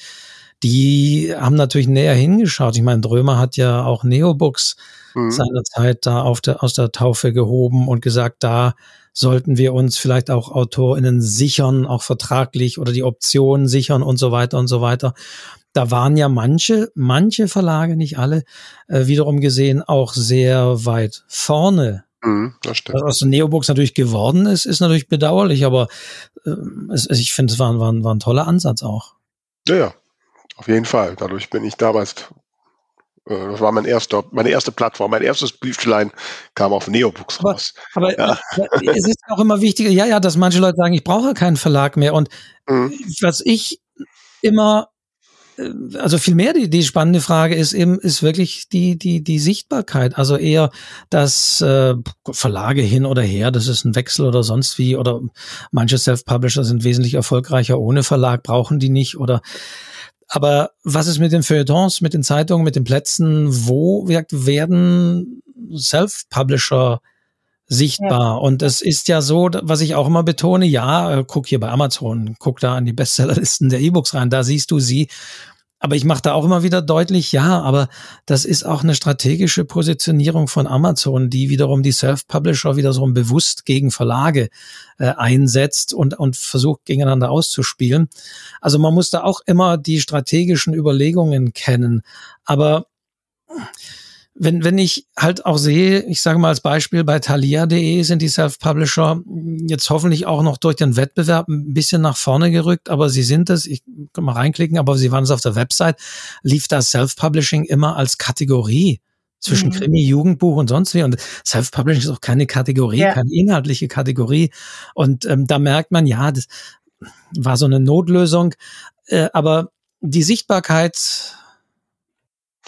Speaker 4: die haben natürlich näher hingeschaut. Ich meine, Drömer hat ja auch Neobooks mhm. seinerzeit da auf der, aus der Taufe gehoben und gesagt, da sollten wir uns vielleicht auch AutorInnen sichern, auch vertraglich oder die Optionen sichern und so weiter und so weiter. Da waren ja manche, manche Verlage, nicht alle, äh, wiederum gesehen auch sehr weit vorne. Mhm, das stimmt. Was aus Neobooks natürlich geworden ist, ist natürlich bedauerlich, aber äh, es, ich finde, es war, war, war ein toller Ansatz auch.
Speaker 2: Ja, ja, auf jeden Fall. Dadurch bin ich damals äh, das war mein erster, meine erste Plattform. Mein erstes Büchlein kam auf Neobooks
Speaker 4: aber, raus. Aber ja. es ist auch immer wichtiger, ja, ja, dass manche Leute sagen, ich brauche keinen Verlag mehr. Und mhm. was ich immer, äh, also vielmehr die, die spannende Frage ist eben, ist wirklich die, die, die Sichtbarkeit. Also eher, dass äh, Verlage hin oder her, das ist ein Wechsel oder sonst wie, oder manche Self-Publisher sind wesentlich erfolgreicher ohne Verlag, brauchen die nicht oder aber was ist mit den Feuilletons, mit den Zeitungen, mit den Plätzen? Wo werden Self-Publisher sichtbar? Ja. Und es ist ja so, was ich auch immer betone, ja, guck hier bei Amazon, guck da an die Bestsellerlisten der E-Books rein, da siehst du sie. Aber ich mache da auch immer wieder deutlich, ja, aber das ist auch eine strategische Positionierung von Amazon, die wiederum die Self-Publisher wieder so bewusst gegen Verlage äh, einsetzt und, und versucht gegeneinander auszuspielen. Also man muss da auch immer die strategischen Überlegungen kennen. Aber wenn, wenn ich halt auch sehe, ich sage mal als Beispiel bei thalia.de sind die Self-Publisher jetzt hoffentlich auch noch durch den Wettbewerb ein bisschen nach vorne gerückt, aber sie sind es, ich kann mal reinklicken, aber sie waren es auf der Website, lief das Self-Publishing immer als Kategorie zwischen mhm. Krimi, Jugendbuch und sonst wie. Und Self-Publishing ist auch keine Kategorie, ja. keine inhaltliche Kategorie. Und ähm, da merkt man, ja, das war so eine Notlösung. Äh, aber die Sichtbarkeit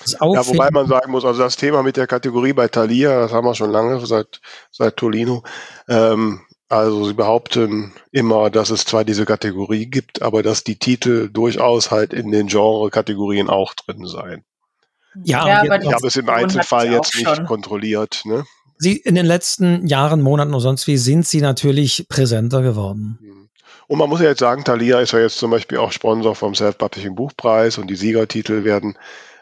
Speaker 2: ja, wobei man sagen muss, also das Thema mit der Kategorie bei Thalia, das haben wir schon lange, seit, seit Tolino. Ähm, also sie behaupten immer, dass es zwar diese Kategorie gibt, aber dass die Titel durchaus halt in den Genre-Kategorien auch drin seien.
Speaker 4: Ja, ja aber
Speaker 2: ich habe es im Einzelfall jetzt nicht schon. kontrolliert. Ne?
Speaker 4: Sie in den letzten Jahren, Monaten und sonst wie sind sie natürlich präsenter geworden. Hm.
Speaker 2: Und man muss ja jetzt sagen, Thalia ist ja jetzt zum Beispiel auch Sponsor vom Self-Publishing Buchpreis und die Siegertitel werden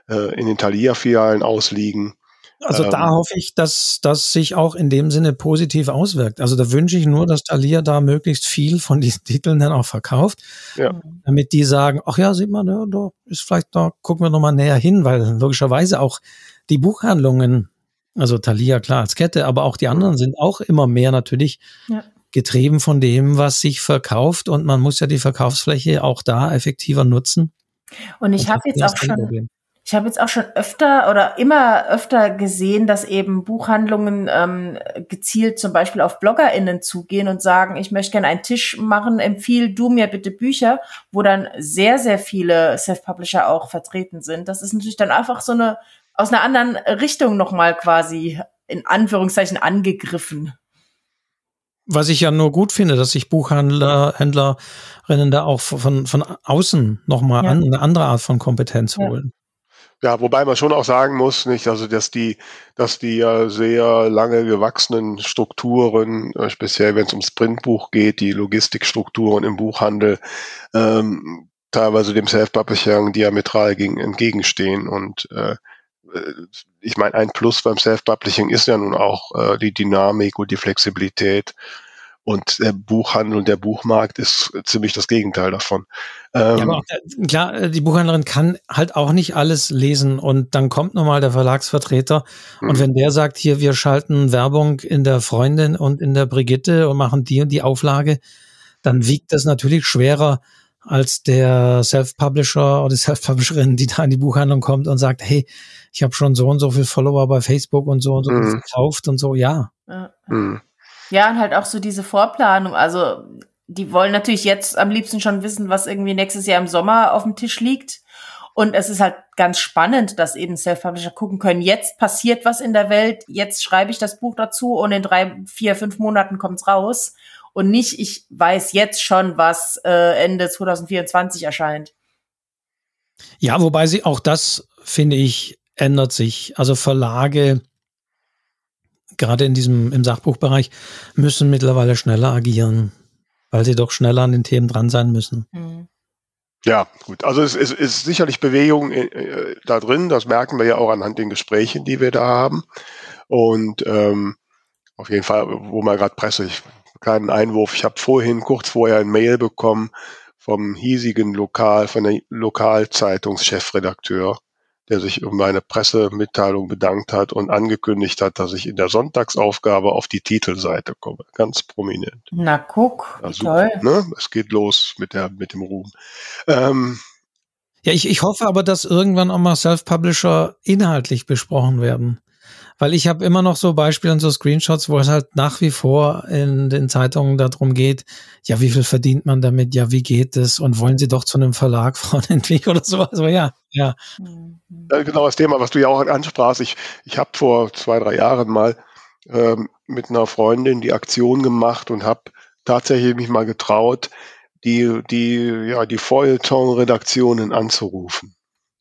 Speaker 2: äh, in den Thalia-Filialen ausliegen.
Speaker 4: Also ähm, da hoffe ich, dass das sich auch in dem Sinne positiv auswirkt. Also da wünsche ich nur, dass Thalia da möglichst viel von diesen Titeln dann auch verkauft, ja. damit die sagen, ach ja, sieht man, ja, da ist vielleicht, da gucken wir nochmal näher hin, weil logischerweise auch die Buchhandlungen, also Thalia klar als Kette, aber auch die anderen sind auch immer mehr natürlich ja. getrieben von dem, was sich verkauft und man muss ja die Verkaufsfläche auch da effektiver nutzen.
Speaker 1: Und ich habe jetzt auch schon, Problem. Ich habe jetzt auch schon öfter oder immer öfter gesehen, dass eben Buchhandlungen ähm, gezielt zum Beispiel auf BloggerInnen zugehen und sagen, ich möchte gerne einen Tisch machen, empfiehl du mir bitte Bücher, wo dann sehr, sehr viele Self-Publisher auch vertreten sind. Das ist natürlich dann einfach so eine, aus einer anderen Richtung nochmal quasi in Anführungszeichen angegriffen.
Speaker 4: Was ich ja nur gut finde, dass sich Buchhändler, Händlerinnen da auch von, von außen nochmal ja. an, eine andere Art von Kompetenz ja. holen.
Speaker 2: Ja, wobei man schon auch sagen muss, nicht, also dass die, dass die ja sehr lange gewachsenen Strukturen, äh, speziell wenn es ums Printbuch geht, die Logistikstrukturen im Buchhandel, ähm, teilweise dem Self-Publishing diametral gegen, entgegenstehen. Und äh, ich meine, ein Plus beim Self-Publishing ist ja nun auch äh, die Dynamik und die Flexibilität. Und der Buchhandel und der Buchmarkt ist ziemlich das Gegenteil davon.
Speaker 4: Ähm, ja, aber auch, klar, äh, die Buchhändlerin kann halt auch nicht alles lesen und dann kommt nochmal der Verlagsvertreter und mhm. wenn der sagt, hier, wir schalten Werbung in der Freundin und in der Brigitte und machen die und die Auflage, dann wiegt das natürlich schwerer als der Self-Publisher oder die Self-Publisherin, die da in die Buchhandlung kommt und sagt, hey, ich habe schon so und so viel Follower bei Facebook und so und so mhm. verkauft und so, ja. ja.
Speaker 1: Mhm. Ja, und halt auch so diese Vorplanung. Also, die wollen natürlich jetzt am liebsten schon wissen, was irgendwie nächstes Jahr im Sommer auf dem Tisch liegt. Und es ist halt ganz spannend, dass eben Self-Publisher gucken können, jetzt passiert was in der Welt, jetzt schreibe ich das Buch dazu und in drei, vier, fünf Monaten kommt's raus. Und nicht, ich weiß jetzt schon, was äh, Ende 2024 erscheint.
Speaker 4: Ja, wobei sie auch das, finde ich, ändert sich. Also Verlage gerade in diesem, im Sachbuchbereich, müssen mittlerweile schneller agieren, weil sie doch schneller an den Themen dran sein müssen. Mhm.
Speaker 2: Ja, gut. Also es, es ist sicherlich Bewegung äh, äh, da drin. Das merken wir ja auch anhand den Gesprächen, die wir da haben. Und ähm, auf jeden Fall, wo man gerade Presse, ich kleinen Einwurf. Ich habe vorhin kurz vorher ein Mail bekommen vom hiesigen Lokal, von der Lokalzeitungschefredakteur, der sich um meine Pressemitteilung bedankt hat und angekündigt hat, dass ich in der Sonntagsaufgabe auf die Titelseite komme. Ganz prominent.
Speaker 1: Na guck,
Speaker 2: ja, super, toll. Ne? Es geht los mit, der, mit dem Ruhm. Ähm,
Speaker 4: ja, ich, ich hoffe aber, dass irgendwann auch mal Self-Publisher inhaltlich besprochen werden. Weil ich habe immer noch so Beispiele und so Screenshots, wo es halt nach wie vor in den Zeitungen darum geht, ja, wie viel verdient man damit, ja, wie geht es und wollen Sie doch zu einem Verlag, Frau Entwich oder sowas. Also ja, ja.
Speaker 2: Genau das Thema, was du ja auch ansprachst. Ich, ich habe vor zwei, drei Jahren mal ähm, mit einer Freundin die Aktion gemacht und habe tatsächlich mich mal getraut, die, die, ja, die Feuilleton-Redaktionen anzurufen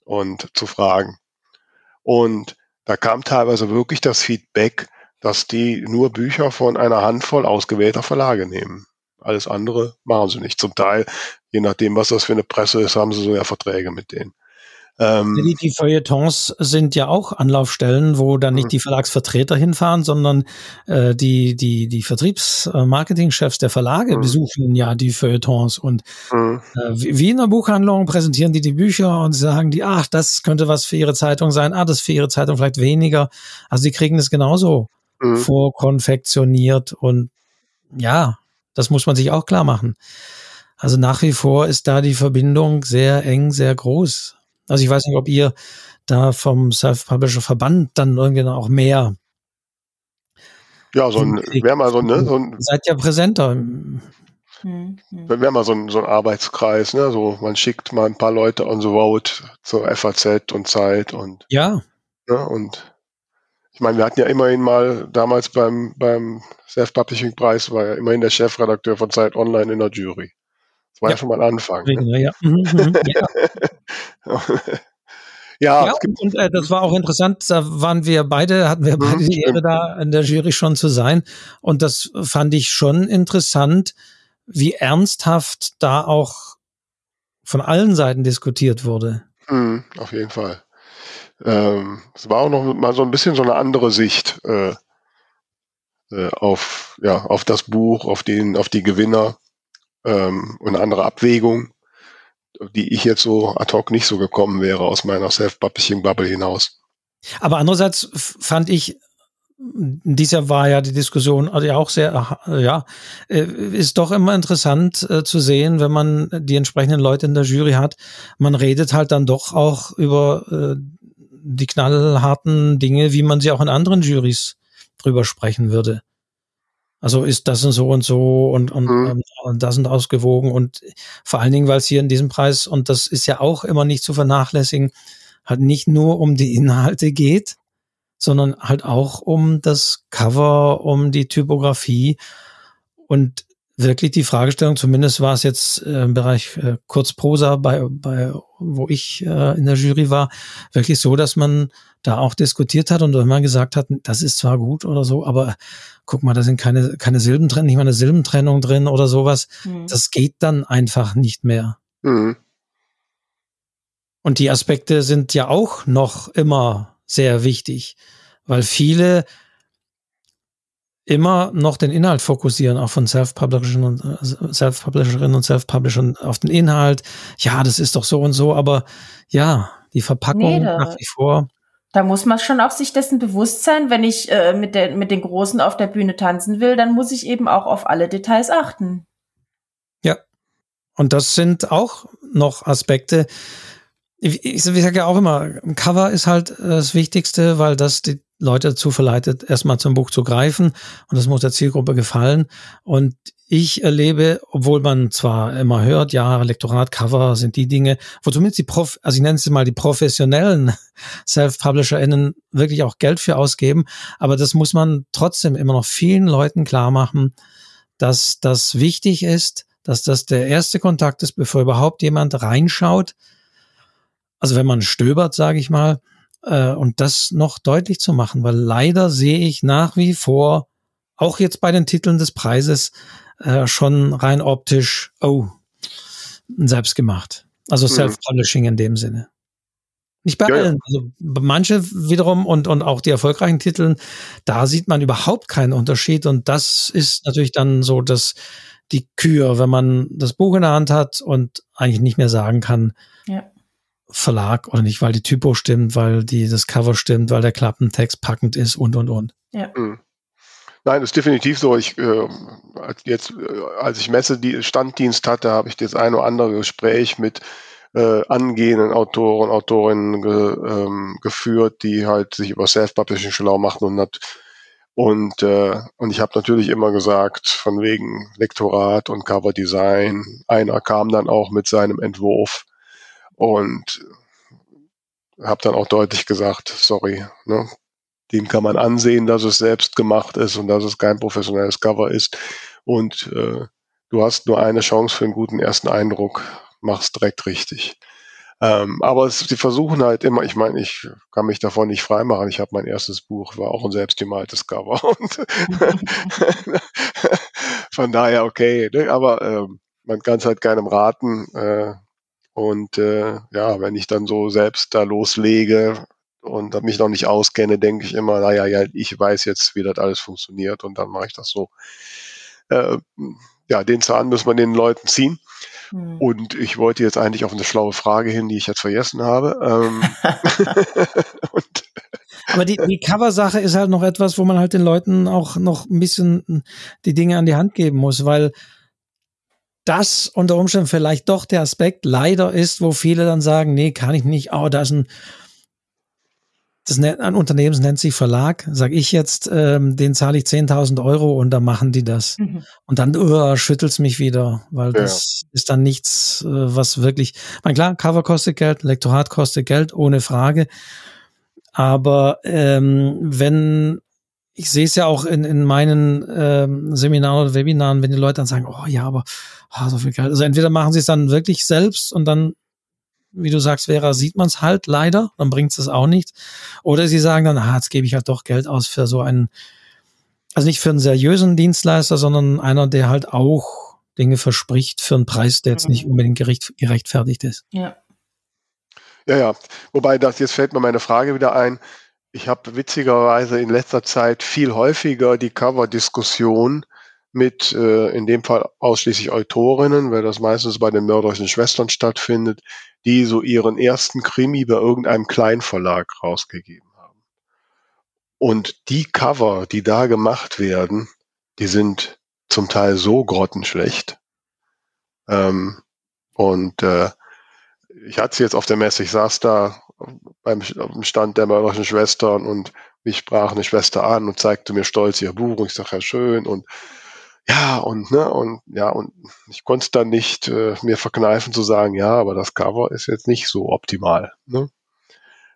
Speaker 2: und zu fragen. Und da kam teilweise wirklich das Feedback, dass die nur Bücher von einer Handvoll ausgewählter Verlage nehmen. Alles andere machen sie nicht. Zum Teil, je nachdem, was das für eine Presse ist, haben sie so ja Verträge mit denen.
Speaker 4: Ähm, die, die Feuilletons sind ja auch Anlaufstellen, wo dann nicht mhm. die Verlagsvertreter hinfahren, sondern äh, die, die, die Vertriebs-Marketing-Chefs der Verlage mhm. besuchen ja die Feuilletons und mhm. äh, wie in der Buchhandlung präsentieren die die Bücher und sagen die, ach, das könnte was für ihre Zeitung sein, ah, das für ihre Zeitung vielleicht weniger. Also die kriegen das genauso mhm. vorkonfektioniert und ja, das muss man sich auch klar machen. Also nach wie vor ist da die Verbindung sehr eng, sehr groß. Also ich weiß nicht, ob ihr da vom Self-Publisher-Verband dann irgendwie auch mehr.
Speaker 2: Ja, so ein, wäre mal so, ne, so ein.
Speaker 4: Seid ja präsenter.
Speaker 2: Mhm. Wäre mal so ein, so ein Arbeitskreis, ne, so, man schickt mal ein paar Leute on the road zur FAZ und Zeit und.
Speaker 4: Ja.
Speaker 2: Ne, und ich meine, wir hatten ja immerhin mal damals beim, beim Self-Publishing-Preis war ja immerhin der Chefredakteur von Zeit Online in der Jury. Das war ja, ja schon mal ein Anfang. Ne? Ja. Mhm, mhm, ja.
Speaker 4: ja, ja und äh, das war auch interessant. Da waren wir beide, hatten wir mhm, beide die Ehre, da in der Jury schon zu sein. Und das fand ich schon interessant, wie ernsthaft da auch von allen Seiten diskutiert wurde.
Speaker 2: Mhm, auf jeden Fall. Ähm, es war auch noch mal so ein bisschen so eine andere Sicht äh, äh, auf, ja, auf das Buch, auf, den, auf die Gewinner ähm, und eine andere Abwägung, die ich jetzt so ad hoc nicht so gekommen wäre aus meiner Self-Publishing-Bubble hinaus.
Speaker 4: Aber andererseits fand ich, dieser war ja die Diskussion also ja auch sehr, ja, äh, ist doch immer interessant äh, zu sehen, wenn man die entsprechenden Leute in der Jury hat. Man redet halt dann doch auch über äh, die knallharten Dinge, wie man sie auch in anderen Juries drüber sprechen würde. Also ist das und so und so und, und, mhm. Ähm, und das und ausgewogen und vor allen Dingen, weil es hier in diesem Preis, und das ist ja auch immer nicht zu vernachlässigen, halt nicht nur um die Inhalte geht, sondern halt auch um das Cover, um die Typografie und wirklich die Fragestellung, zumindest war es jetzt äh, im Bereich äh, Kurzprosa, bei, bei, wo ich äh, in der Jury war, wirklich so, dass man da auch diskutiert hat und immer gesagt hat, das ist zwar gut oder so, aber guck mal, da sind keine, keine Silbentrennung, nicht mal eine Silbentrennung drin oder sowas. Mhm. Das geht dann einfach nicht mehr. Mhm. Und die Aspekte sind ja auch noch immer sehr wichtig, weil viele immer noch den Inhalt fokussieren, auch von Self-Publishern und äh, Self-Publisherinnen und Self-Publishern auf den Inhalt. Ja, das ist doch so und so, aber ja, die Verpackung nee, nach wie vor.
Speaker 1: Da muss man schon auch sich dessen bewusst sein, wenn ich äh, mit, der, mit den Großen auf der Bühne tanzen will, dann muss ich eben auch auf alle Details achten.
Speaker 4: Ja. Und das sind auch noch Aspekte. Ich, ich, sage ja auch immer, ein Cover ist halt das Wichtigste, weil das die Leute dazu verleitet, erstmal zum Buch zu greifen und das muss der Zielgruppe gefallen. Und ich erlebe, obwohl man zwar immer hört, ja, Lektorat, Cover sind die Dinge, wo zumindest die Prof, also ich nenne es mal die professionellen Self-PublisherInnen wirklich auch Geld für ausgeben, aber das muss man trotzdem immer noch vielen Leuten klar machen, dass das wichtig ist, dass das der erste Kontakt ist, bevor überhaupt jemand reinschaut. Also wenn man stöbert, sage ich mal, äh, und das noch deutlich zu machen, weil leider sehe ich nach wie vor, auch jetzt bei den Titeln des Preises, äh, schon rein optisch, oh, selbst gemacht. Also mhm. Self-Publishing in dem Sinne. Nicht bei ja, allen. Also manche wiederum und, und auch die erfolgreichen Titeln, da sieht man überhaupt keinen Unterschied. Und das ist natürlich dann so, dass die Kür, wenn man das Buch in der Hand hat und eigentlich nicht mehr sagen kann, ja. Verlag oder nicht, weil die Typo stimmt, weil die, das Cover stimmt, weil der Klappentext packend ist und, und, und.
Speaker 2: Ja. Mhm. Nein, das ist definitiv so. Ich, äh, jetzt, äh, als ich Messe die Standdienst hatte, habe ich das ein oder andere Gespräch mit äh, angehenden Autoren, Autorinnen ge, ähm, geführt, die halt sich über Self-Publishing schlau machen und hat und, äh, und ich habe natürlich immer gesagt, von wegen Lektorat und Cover Design. Einer kam dann auch mit seinem Entwurf und habe dann auch deutlich gesagt, sorry, ne, dem kann man ansehen, dass es selbst gemacht ist und dass es kein professionelles Cover ist. Und äh, du hast nur eine Chance für einen guten ersten Eindruck, mach's direkt richtig. Ähm, aber es, sie versuchen halt immer, ich meine, ich kann mich davon nicht freimachen. Ich habe mein erstes Buch, war auch ein selbstgemaltes Cover. Und von daher okay, ne? aber ähm, man kann es halt keinem raten. Äh, und äh, ja, wenn ich dann so selbst da loslege und mich noch nicht auskenne, denke ich immer, naja, ja, ich weiß jetzt, wie das alles funktioniert und dann mache ich das so. Äh, ja, den Zahn muss man den Leuten ziehen. Hm. Und ich wollte jetzt eigentlich auf eine schlaue Frage hin, die ich jetzt vergessen habe. Ähm
Speaker 4: Aber die, die Cover-Sache ist halt noch etwas, wo man halt den Leuten auch noch ein bisschen die Dinge an die Hand geben muss, weil das unter Umständen vielleicht doch der Aspekt leider ist, wo viele dann sagen, nee, kann ich nicht, oh, da ist ein das ein Unternehmen nennt sich Verlag, sag ich jetzt, ähm, den zahle ich 10.000 Euro und dann machen die das. Mhm. Und dann uh, schüttelt's mich wieder, weil ja. das ist dann nichts, äh, was wirklich, mein klar, Cover kostet Geld, Lektorat kostet Geld, ohne Frage. Aber ähm, wenn ich sehe es ja auch in, in meinen ähm, Seminaren oder Webinaren, wenn die Leute dann sagen, oh ja, aber oh, so viel Geld. Also entweder machen sie es dann wirklich selbst und dann wie du sagst, Vera, sieht man es halt leider, dann bringt es auch nicht. Oder sie sagen dann, ah, jetzt gebe ich halt doch Geld aus für so einen, also nicht für einen seriösen Dienstleister, sondern einer, der halt auch Dinge verspricht für einen Preis, der jetzt nicht mhm. unbedingt gerecht, gerechtfertigt ist.
Speaker 2: Ja. Ja, ja. Wobei das jetzt fällt mir meine Frage wieder ein. Ich habe witzigerweise in letzter Zeit viel häufiger die Cover-Diskussion mit äh, in dem Fall ausschließlich Autorinnen, weil das meistens bei den mörderischen Schwestern stattfindet, die so ihren ersten Krimi bei irgendeinem Kleinverlag rausgegeben haben. Und die Cover, die da gemacht werden, die sind zum Teil so grottenschlecht. Ähm, und äh, ich hatte es jetzt auf der Messe, ich saß da beim Stand der mörderischen Schwestern und mich sprach eine Schwester an und zeigte mir stolz ihr Buch und ich sage, ja schön und ja, und, ne, und, ja, und ich konnte es dann nicht äh, mir verkneifen zu sagen, ja, aber das Cover ist jetzt nicht so optimal, ne?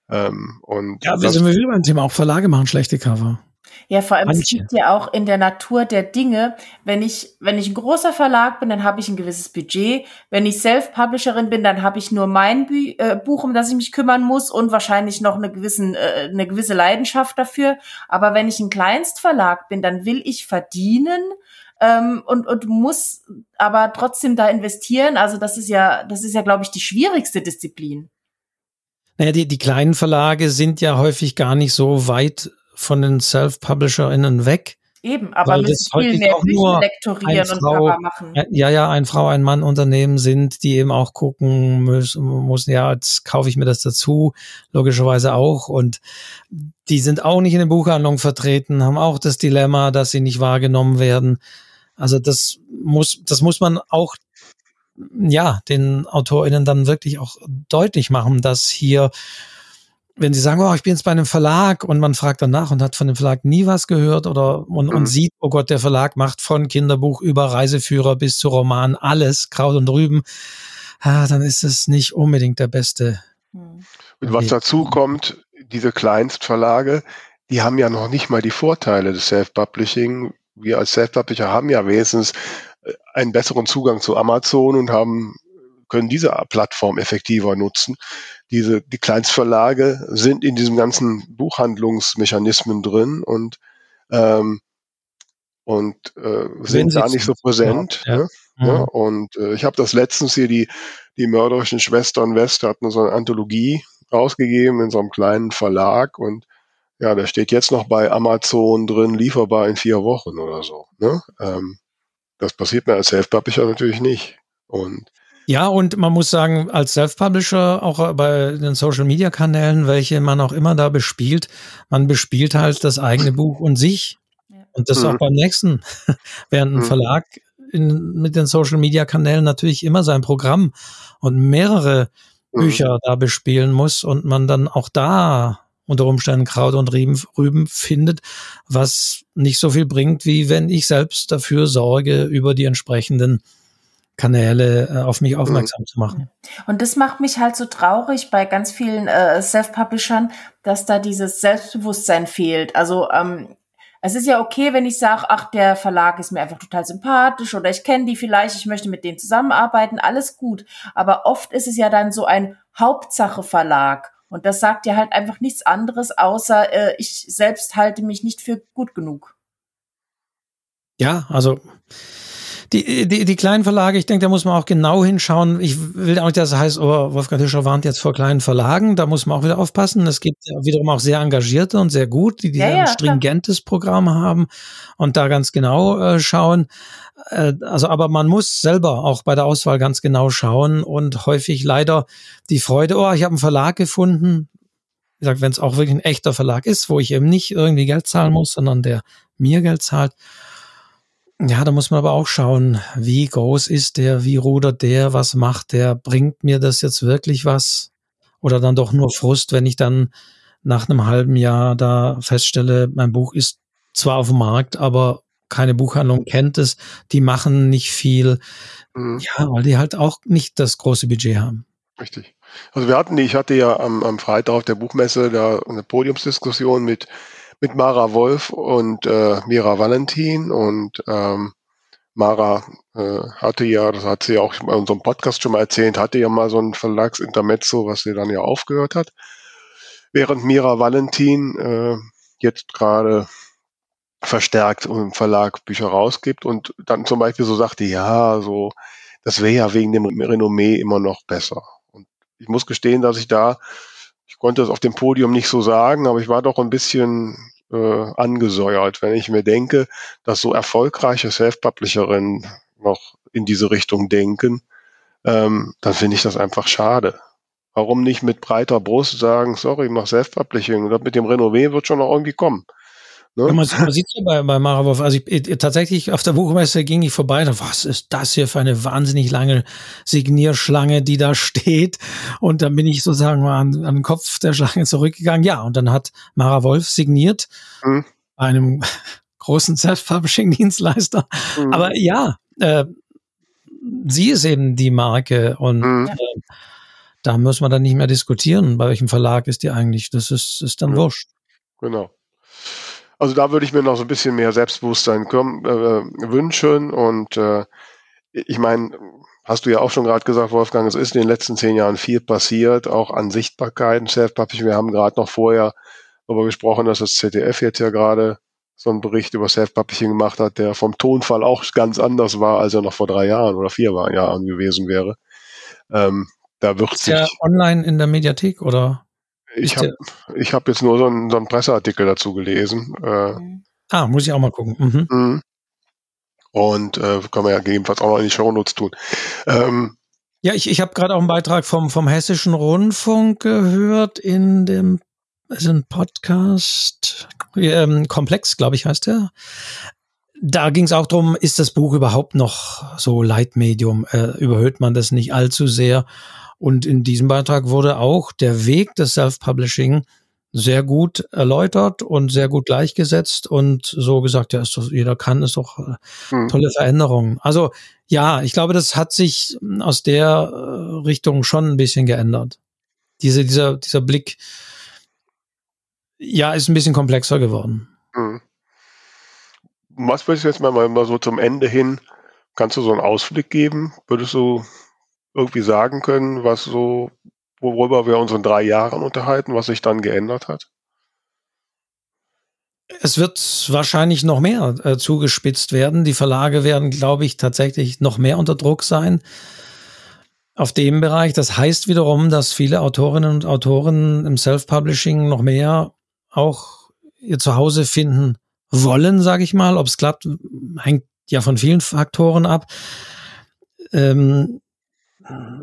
Speaker 2: Ähm, und
Speaker 4: ja, wir sind wir wieder beim Thema, auch Verlage machen schlechte Cover.
Speaker 1: Ja, vor allem, Manche. es liegt ja auch in der Natur der Dinge. Wenn ich, wenn ich ein großer Verlag bin, dann habe ich ein gewisses Budget. Wenn ich Self-Publisherin bin, dann habe ich nur mein Bü äh, Buch, um das ich mich kümmern muss und wahrscheinlich noch eine, gewissen, äh, eine gewisse Leidenschaft dafür. Aber wenn ich ein Kleinstverlag bin, dann will ich verdienen ähm, und, und muss aber trotzdem da investieren. Also das ist ja, das ist ja, glaube ich, die schwierigste Disziplin.
Speaker 4: Naja, die, die kleinen Verlage sind ja häufig gar nicht so weit von den Self-PublisherInnen weg.
Speaker 1: Eben, aber müssen viel mehr
Speaker 4: Bücher lektorieren und Cover machen. Ja, ja, ein Frau, ein Mann Unternehmen sind, die eben auch gucken müssen, muss, ja, jetzt kaufe ich mir das dazu, logischerweise auch. Und die sind auch nicht in den Buchhandlungen vertreten, haben auch das Dilemma, dass sie nicht wahrgenommen werden. Also das muss, das muss man auch ja, den AutorInnen dann wirklich auch deutlich machen, dass hier, wenn sie sagen, oh, ich bin jetzt bei einem Verlag und man fragt danach und hat von dem Verlag nie was gehört oder und, mhm. und sieht, oh Gott, der Verlag macht von Kinderbuch über Reiseführer bis zu Roman alles, Kraut und Rüben, ah, dann ist es nicht unbedingt der beste.
Speaker 2: Mhm. Und was dazu kommt, diese Kleinstverlage, die haben ja noch nicht mal die Vorteile des Self-Publishing, wir als Self-Publisher haben ja wenigstens äh, einen besseren Zugang zu Amazon und haben können diese Plattform effektiver nutzen. Diese, die Kleinstverlage sind in diesem ganzen Buchhandlungsmechanismen drin und, ähm, und äh, sind da nicht so präsent. Ja, ja. Mhm. ja und äh, ich habe das letztens hier, die, die mörderischen Schwestern West hatten so eine Anthologie rausgegeben in so einem kleinen Verlag und ja, der steht jetzt noch bei Amazon drin, lieferbar in vier Wochen oder so. Ne? Ähm, das passiert mir als Self-Publisher natürlich nicht. Und
Speaker 4: ja, und man muss sagen, als Self-Publisher, auch bei den Social-Media-Kanälen, welche man auch immer da bespielt, man bespielt halt das eigene Buch und sich. Und das mhm. auch beim nächsten. Während ein mhm. Verlag in, mit den Social-Media-Kanälen natürlich immer sein Programm und mehrere mhm. Bücher da bespielen muss und man dann auch da unter Umständen Kraut und Rüben, Rüben findet, was nicht so viel bringt, wie wenn ich selbst dafür sorge, über die entsprechenden Kanäle äh, auf mich aufmerksam mhm. zu machen.
Speaker 1: Und das macht mich halt so traurig bei ganz vielen äh, Self-Publishern, dass da dieses Selbstbewusstsein fehlt. Also ähm, es ist ja okay, wenn ich sage, ach, der Verlag ist mir einfach total sympathisch oder ich kenne die vielleicht, ich möchte mit denen zusammenarbeiten, alles gut. Aber oft ist es ja dann so ein Hauptsache-Verlag. Und das sagt ja halt einfach nichts anderes, außer äh, ich selbst halte mich nicht für gut genug.
Speaker 4: Ja, also die, die, die kleinen Verlage, ich denke, da muss man auch genau hinschauen. Ich will auch nicht, dass es heißt, oh, Wolfgang Tischer warnt jetzt vor kleinen Verlagen. Da muss man auch wieder aufpassen. Es gibt wiederum auch sehr engagierte und sehr gut, die, die ja, ja, ein stringentes klar. Programm haben und da ganz genau äh, schauen. Äh, also, aber man muss selber auch bei der Auswahl ganz genau schauen und häufig leider die Freude, oh, ich habe einen Verlag gefunden. Wie gesagt, wenn es auch wirklich ein echter Verlag ist, wo ich eben nicht irgendwie Geld zahlen muss, sondern der mir Geld zahlt ja, da muss man aber auch schauen, wie groß ist der, wie rudert der, was macht der, bringt mir das jetzt wirklich was? Oder dann doch nur Frust, wenn ich dann nach einem halben Jahr da feststelle, mein Buch ist zwar auf dem Markt, aber keine Buchhandlung kennt es, die machen nicht viel. Mhm. Ja, weil die halt auch nicht das große Budget haben.
Speaker 2: Richtig. Also wir hatten die, ich hatte ja am, am Freitag auf der Buchmesse da eine Podiumsdiskussion mit mit Mara Wolf und äh, Mira Valentin und ähm, Mara äh, hatte ja, das hat sie ja auch in unserem Podcast schon mal erzählt, hatte ja mal so ein Verlagsintermezzo, was sie dann ja aufgehört hat. Während Mira Valentin äh, jetzt gerade verstärkt im Verlag Bücher rausgibt und dann zum Beispiel so sagte, ja, so, das wäre ja wegen dem Renommee immer noch besser. Und ich muss gestehen, dass ich da, ich konnte es auf dem Podium nicht so sagen, aber ich war doch ein bisschen äh, angesäuert, wenn ich mir denke, dass so erfolgreiche Self-Publisherinnen noch in diese Richtung denken, ähm, dann finde ich das einfach schade. Warum nicht mit breiter Brust sagen, sorry, mach Self-Publishing, mit dem Renové wird schon noch irgendwie kommen.
Speaker 4: Ne? Ja, man, man sieht ja bei, bei Maravov, also ich, ich, tatsächlich auf der Buchmesse ging ich vorbei, da, was ist das hier für eine wahnsinnig lange Signierschlange, die da steht? Und dann bin ich sozusagen mal an, an den Kopf der Schlange zurückgegangen. Ja, und dann hat Mara Wolf signiert mhm. einem großen Self-Publishing-Dienstleister. Mhm. Aber ja, äh, sie ist eben die Marke und mhm. äh, da muss man dann nicht mehr diskutieren, bei welchem Verlag ist die eigentlich. Das ist, ist dann wurscht.
Speaker 2: Genau. Also da würde ich mir noch so ein bisschen mehr Selbstbewusstsein äh, wünschen. Und äh, ich meine, hast du ja auch schon gerade gesagt, Wolfgang, es ist in den letzten zehn Jahren viel passiert, auch an Sichtbarkeiten. Self-Publishing, wir haben gerade noch vorher darüber gesprochen, dass das ZDF jetzt ja gerade so einen Bericht über Self-Publishing gemacht hat, der vom Tonfall auch ganz anders war, als er noch vor drei Jahren oder vier Jahren gewesen wäre. Ähm, da wird ist
Speaker 4: sich ja online in der Mediathek oder?
Speaker 2: Ich habe hab jetzt nur so einen, so einen Presseartikel dazu gelesen. Äh,
Speaker 4: ah, muss ich auch mal gucken. Mhm.
Speaker 2: mhm. Und äh, kann man ja gegebenenfalls auch noch in die Shownotes tun. Ähm,
Speaker 4: ja, ich, ich habe gerade auch einen Beitrag vom, vom Hessischen Rundfunk gehört in dem ist ein Podcast, ähm, Komplex, glaube ich, heißt der. Da ging es auch darum, ist das Buch überhaupt noch so Leitmedium? Äh, überhöht man das nicht allzu sehr? Und in diesem Beitrag wurde auch der Weg des Self-Publishing sehr gut erläutert und sehr gut gleichgesetzt und so gesagt, ja, ist doch, jeder kann, ist doch äh, hm. tolle Veränderung. Also ja, ich glaube, das hat sich aus der äh, Richtung schon ein bisschen geändert. Diese, dieser, dieser Blick, ja, ist ein bisschen komplexer geworden. Hm.
Speaker 2: Was würdest du jetzt mal, mal so zum Ende hin, kannst du so einen Ausblick geben? Würdest du irgendwie sagen können, was so, worüber wir uns in drei Jahren unterhalten, was sich dann geändert hat?
Speaker 4: Es wird wahrscheinlich noch mehr äh, zugespitzt werden. Die Verlage werden, glaube ich, tatsächlich noch mehr unter Druck sein. auf dem Bereich. Das heißt wiederum, dass viele Autorinnen und Autoren im Self-Publishing noch mehr auch ihr Zuhause finden wollen, sage ich mal. Ob es klappt, hängt ja von vielen Faktoren ab. Ähm,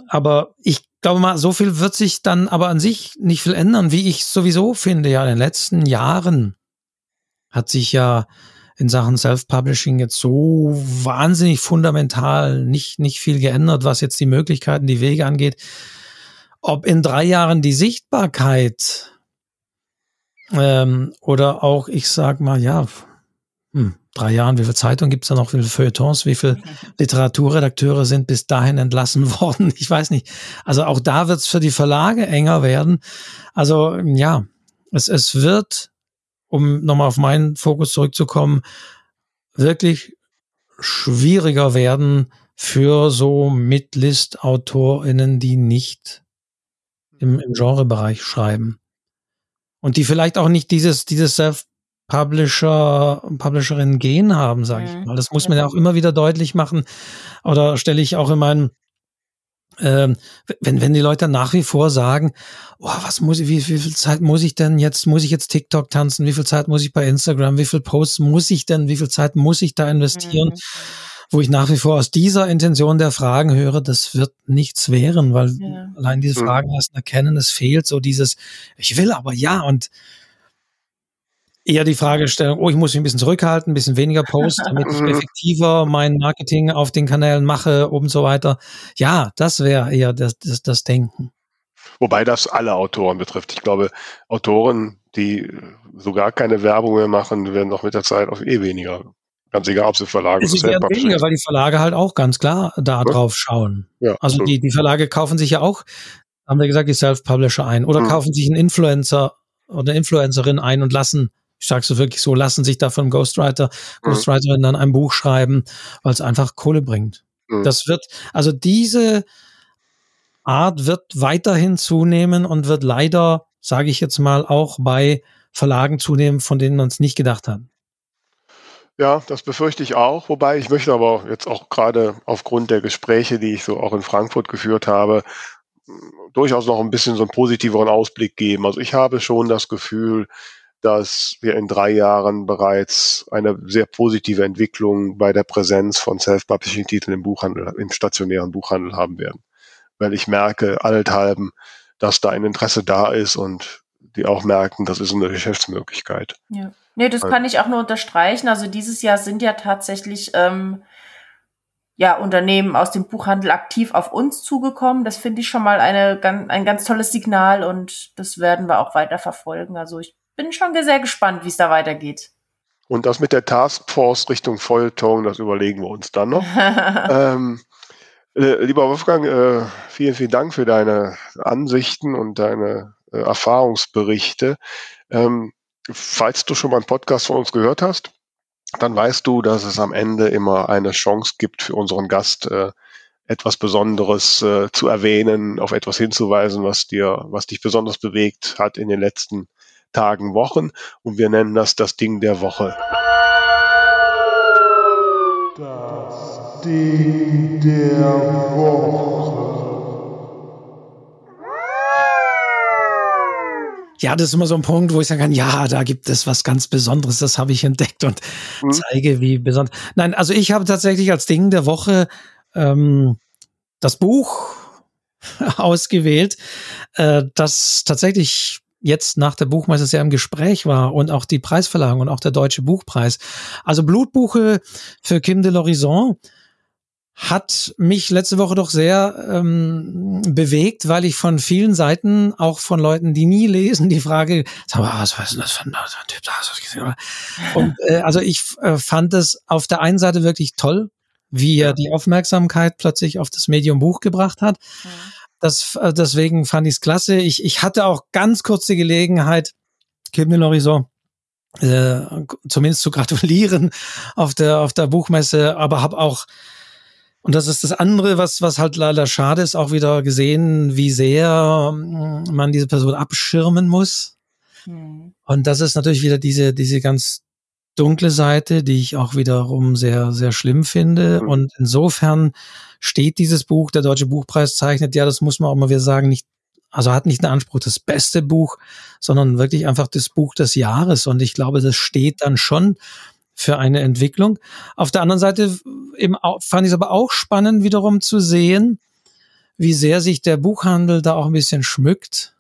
Speaker 4: aber ich glaube mal, so viel wird sich dann aber an sich nicht viel ändern, wie ich sowieso finde. Ja, in den letzten Jahren hat sich ja in Sachen Self-Publishing jetzt so wahnsinnig fundamental nicht, nicht viel geändert, was jetzt die Möglichkeiten, die Wege angeht. Ob in drei Jahren die Sichtbarkeit ähm, oder auch, ich sag mal, ja, hm, drei Jahren, wie viel Zeitung gibt's da noch, wie viele Feuilletons, wie viele Literaturredakteure sind bis dahin entlassen worden? Ich weiß nicht. Also auch da wird's für die Verlage enger werden. Also ja, es, es wird um nochmal auf meinen Fokus zurückzukommen, wirklich schwieriger werden für so Midlist-AutorInnen, die nicht im, im Genrebereich schreiben. Und die vielleicht auch nicht dieses, dieses Self-Publisher, Publisherin-Gen haben, sage ich mhm. mal. Das muss man ja auch immer wieder deutlich machen. Oder stelle ich auch in meinen ähm, wenn, wenn die Leute nach wie vor sagen, oh, was muss ich, wie, wie viel Zeit muss ich denn jetzt, muss ich jetzt TikTok tanzen, wie viel Zeit muss ich bei Instagram, wie viel Posts muss ich denn, wie viel Zeit muss ich da investieren? Mhm. Wo ich nach wie vor aus dieser Intention der Fragen höre, das wird nichts wären, weil ja. allein diese mhm. Fragen erst erkennen, es fehlt so dieses, ich will aber ja und eher die Fragestellung, oh, ich muss mich ein bisschen zurückhalten, ein bisschen weniger posten, damit ich effektiver mein Marketing auf den Kanälen mache und so weiter. Ja, das wäre eher das, das, das Denken.
Speaker 2: Wobei das alle Autoren betrifft. Ich glaube, Autoren, die so gar keine Werbung mehr machen, werden auch mit der Zeit auch eh weniger. Ganz egal, ob sie Verlage
Speaker 4: es werden weniger, weil die Verlage halt auch ganz klar da ja. drauf schauen. Ja, also die, die Verlage kaufen sich ja auch, haben wir gesagt, die Self-Publisher ein oder mhm. kaufen sich einen Influencer oder eine Influencerin ein und lassen ich sage es wirklich so, lassen sich da von Ghostwriter, mhm. Ghostwriterin dann ein Buch schreiben, weil es einfach Kohle bringt. Mhm. Das wird, also diese Art wird weiterhin zunehmen und wird leider, sage ich jetzt mal, auch bei Verlagen zunehmen, von denen man es nicht gedacht hat.
Speaker 2: Ja, das befürchte ich auch. Wobei ich möchte aber jetzt auch gerade aufgrund der Gespräche, die ich so auch in Frankfurt geführt habe, durchaus noch ein bisschen so einen positiveren Ausblick geben. Also ich habe schon das Gefühl, dass wir in drei Jahren bereits eine sehr positive Entwicklung bei der Präsenz von Self-Publishing-Titeln im Buchhandel, im stationären Buchhandel haben werden. Weil ich merke allenthalben, dass da ein Interesse da ist und die auch merken, das ist eine Geschäftsmöglichkeit.
Speaker 1: Ja. Nee, das kann ich auch nur unterstreichen. Also dieses Jahr sind ja tatsächlich ähm, ja, Unternehmen aus dem Buchhandel aktiv auf uns zugekommen. Das finde ich schon mal eine, ein ganz tolles Signal und das werden wir auch weiter verfolgen. Also ich bin schon sehr gespannt, wie es da weitergeht.
Speaker 2: Und das mit der Taskforce Richtung Feuilleton, das überlegen wir uns dann noch. ähm, äh, lieber Wolfgang, äh, vielen, vielen Dank für deine Ansichten und deine äh, Erfahrungsberichte. Ähm, falls du schon mal einen Podcast von uns gehört hast, dann weißt du, dass es am Ende immer eine Chance gibt für unseren Gast, äh, etwas Besonderes äh, zu erwähnen, auf etwas hinzuweisen, was dir, was dich besonders bewegt hat in den letzten Tagen, Wochen und wir nennen das das Ding der Woche.
Speaker 5: Das Ding der Woche.
Speaker 4: Ja, das ist immer so ein Punkt, wo ich sagen kann, ja, da gibt es was ganz Besonderes, das habe ich entdeckt und mhm. zeige, wie besonders. Nein, also ich habe tatsächlich als Ding der Woche ähm, das Buch ausgewählt, äh, das tatsächlich jetzt nach der Buchmesse sehr im Gespräch war und auch die Preisverleihung und auch der Deutsche Buchpreis. Also Blutbuche für Kim de l'Horizon hat mich letzte Woche doch sehr ähm, bewegt, weil ich von vielen Seiten, auch von Leuten, die nie lesen, die Frage, sag mal, was, was ist das für ein, Typ? Da hast du gesehen, Und äh, also ich äh, fand es auf der einen Seite wirklich toll, wie er die Aufmerksamkeit plötzlich auf das Medium Buch gebracht hat. Mhm. Das, äh, deswegen fand ich es klasse. Ich, ich hatte auch ganz kurze Gelegenheit, Kim de l'Horizon äh, zumindest zu gratulieren auf der, auf der Buchmesse, aber habe auch und das ist das andere, was, was halt leider schade ist, auch wieder gesehen, wie sehr mm, man diese Person abschirmen muss. Mhm. Und das ist natürlich wieder diese, diese ganz dunkle Seite, die ich auch wiederum sehr, sehr schlimm finde. Mhm. Und insofern steht dieses Buch, der Deutsche Buchpreis zeichnet, ja, das muss man auch mal wieder sagen, nicht, also hat nicht den Anspruch, das beste Buch, sondern wirklich einfach das Buch des Jahres. Und ich glaube, das steht dann schon für eine Entwicklung. Auf der anderen Seite eben auch, fand ich es aber auch spannend, wiederum zu sehen, wie sehr sich der Buchhandel da auch ein bisschen schmückt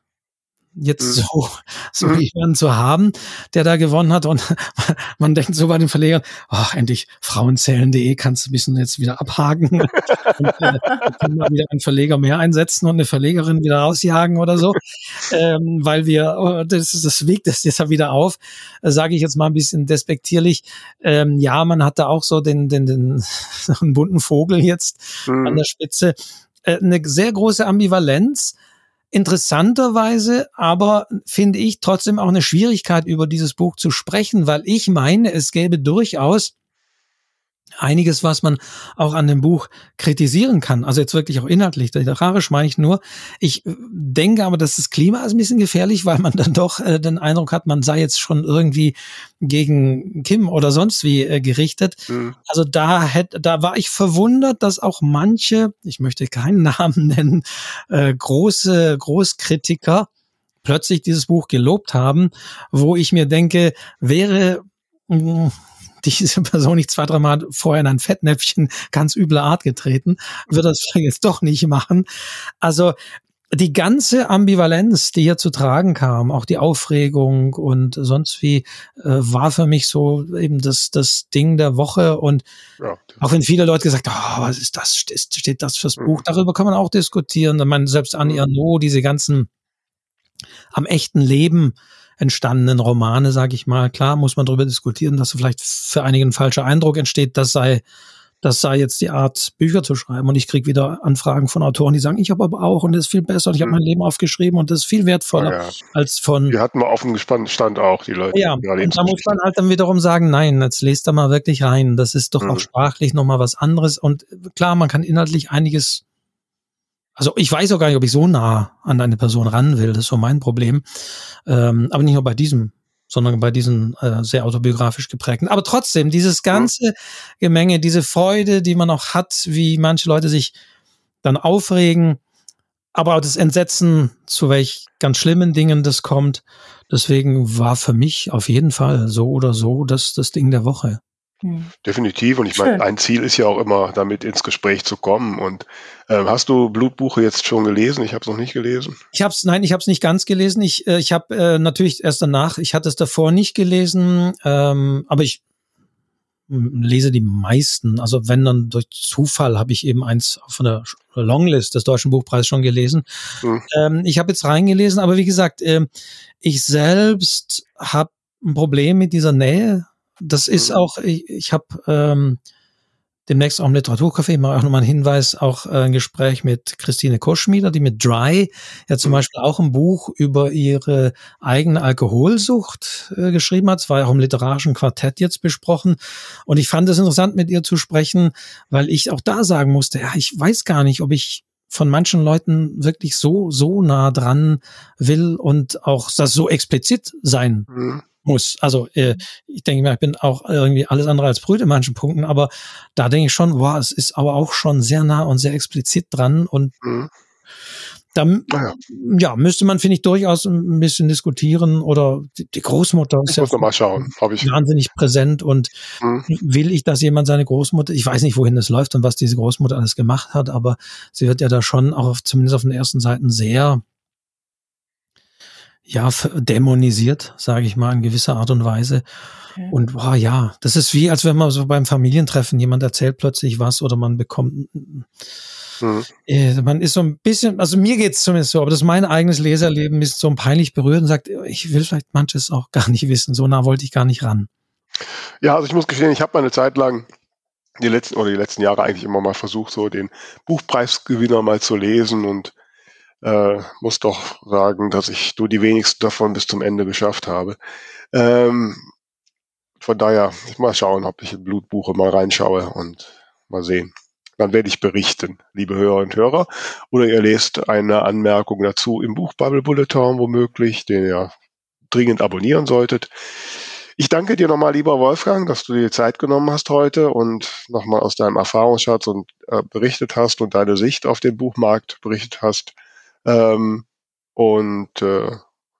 Speaker 4: jetzt mhm. so, so mhm. jemanden zu haben, der da gewonnen hat. Und man denkt so bei den Verlegern, ach, endlich frauenzählen.de kannst du ein bisschen jetzt wieder abhaken. und, äh, können wir wieder einen Verleger mehr einsetzen und eine Verlegerin wieder rausjagen oder so. Ähm, weil wir, oh, das, das wiegt das jetzt wieder auf, äh, sage ich jetzt mal ein bisschen despektierlich. Ähm, ja, man hat da auch so den, den, den einen bunten Vogel jetzt mhm. an der Spitze. Äh, eine sehr große Ambivalenz interessanterweise aber finde ich trotzdem auch eine Schwierigkeit, über dieses Buch zu sprechen, weil ich meine, es gäbe durchaus einiges, was man auch an dem Buch kritisieren kann. Also jetzt wirklich auch inhaltlich, literarisch meine ich nur. Ich äh, denke aber, dass das Klima ist ein bisschen gefährlich, weil man dann doch äh, den Eindruck hat, man sei jetzt schon irgendwie gegen Kim oder sonst wie äh, gerichtet. Mhm. Also da hätte, da war ich verwundert, dass auch manche, ich möchte keinen Namen nennen, äh, große Großkritiker plötzlich dieses Buch gelobt haben, wo ich mir denke, wäre hm, diese Person nicht zwei, dreimal vorher in ein Fettnäpfchen ganz übler Art getreten, wird das jetzt doch nicht machen. Also die ganze Ambivalenz, die hier zu tragen kam, auch die Aufregung und sonst wie, äh, war für mich so eben das, das Ding der Woche. Und ja. auch wenn viele Leute gesagt haben, oh, was ist das, steht, steht das fürs mhm. Buch? Darüber kann man auch diskutieren. Ich meine, selbst Annie mhm. Arnaud, diese ganzen am echten Leben entstandenen Romane, sage ich mal. Klar muss man darüber diskutieren, dass vielleicht für einigen ein falscher Eindruck entsteht, das sei das sei jetzt die Art, Bücher zu schreiben. Und ich kriege wieder Anfragen von Autoren, die sagen, ich habe aber auch und das ist viel besser und ich habe mein Leben aufgeschrieben und das ist viel wertvoller ja, ja. als von.
Speaker 2: Wir hatten mal offen gespannt Stand auch, die Leute.
Speaker 4: Ja, und da muss man halt dann wiederum sagen, nein, jetzt lest da mal wirklich rein. Das ist doch mhm. auch sprachlich nochmal was anderes. Und klar, man kann inhaltlich einiges also ich weiß auch gar nicht, ob ich so nah an eine Person ran will. Das ist so mein Problem. Ähm, aber nicht nur bei diesem, sondern bei diesen äh, sehr autobiografisch geprägten. Aber trotzdem, dieses ganze Gemenge, diese Freude, die man auch hat, wie manche Leute sich dann aufregen, aber auch das Entsetzen, zu welch ganz schlimmen Dingen das kommt. Deswegen war für mich auf jeden Fall so oder so das, das Ding der Woche.
Speaker 2: Hm. Definitiv. Und ich meine, ein Ziel ist ja auch immer, damit ins Gespräch zu kommen. Und ähm, hast du Blutbuche jetzt schon gelesen? Ich habe es noch nicht gelesen.
Speaker 4: Ich habe es, nein, ich habe es nicht ganz gelesen. Ich, äh, ich habe äh, natürlich erst danach, ich hatte es davor nicht gelesen, ähm, aber ich lese die meisten. Also wenn dann durch Zufall habe ich eben eins von der Longlist des Deutschen Buchpreises schon gelesen. Hm. Ähm, ich habe jetzt reingelesen, aber wie gesagt, äh, ich selbst habe ein Problem mit dieser Nähe das ist mhm. auch, ich, ich habe ähm, demnächst auch im Literaturcafé mal auch nochmal einen Hinweis, auch äh, ein Gespräch mit Christine Koschmieder, die mit Dry ja zum mhm. Beispiel auch ein Buch über ihre eigene Alkoholsucht äh, geschrieben hat. Es war ja auch im literarischen Quartett jetzt besprochen. Und ich fand es interessant, mit ihr zu sprechen, weil ich auch da sagen musste, ja, ich weiß gar nicht, ob ich von manchen Leuten wirklich so, so nah dran will und auch das so explizit sein mhm muss. Also äh, ich denke mir, ich bin auch irgendwie alles andere als brüd in manchen Punkten, aber da denke ich schon, wow, es ist aber auch schon sehr nah und sehr explizit dran und mhm. da ja. ja. müsste man, finde ich, durchaus ein bisschen diskutieren oder die, die Großmutter
Speaker 2: ist ja schauen,
Speaker 4: ich. wahnsinnig präsent und mhm. will ich, dass jemand seine Großmutter, ich weiß nicht, wohin das läuft und was diese Großmutter alles gemacht hat, aber sie wird ja da schon auch auf, zumindest auf den ersten Seiten sehr ja, dämonisiert, sage ich mal, in gewisser Art und Weise. Okay. Und boah, ja, das ist wie, als wenn man so beim Familientreffen jemand erzählt plötzlich was oder man bekommt. Mhm. Äh, man ist so ein bisschen, also mir geht's zumindest so, aber das ist mein eigenes Leserleben, ist so peinlich berührt und sagt, ich will vielleicht manches auch gar nicht wissen. So nah wollte ich gar nicht ran.
Speaker 2: Ja, also ich muss gestehen, ich habe meine Zeit lang die letzten oder die letzten Jahre eigentlich immer mal versucht, so den Buchpreisgewinner mal zu lesen und äh, muss doch sagen, dass ich nur die wenigsten davon bis zum Ende geschafft habe. Ähm, von daher, ich mal schauen, ob ich in Blutbuche mal reinschaue und mal sehen. Dann werde ich berichten, liebe Hörer und Hörer. Oder ihr lest eine Anmerkung dazu im Buch Bubble Bulletin womöglich, den ihr dringend abonnieren solltet. Ich danke dir nochmal, lieber Wolfgang, dass du dir Zeit genommen hast heute und nochmal aus deinem Erfahrungsschatz und äh, berichtet hast und deine Sicht auf den Buchmarkt berichtet hast. Ähm, und äh,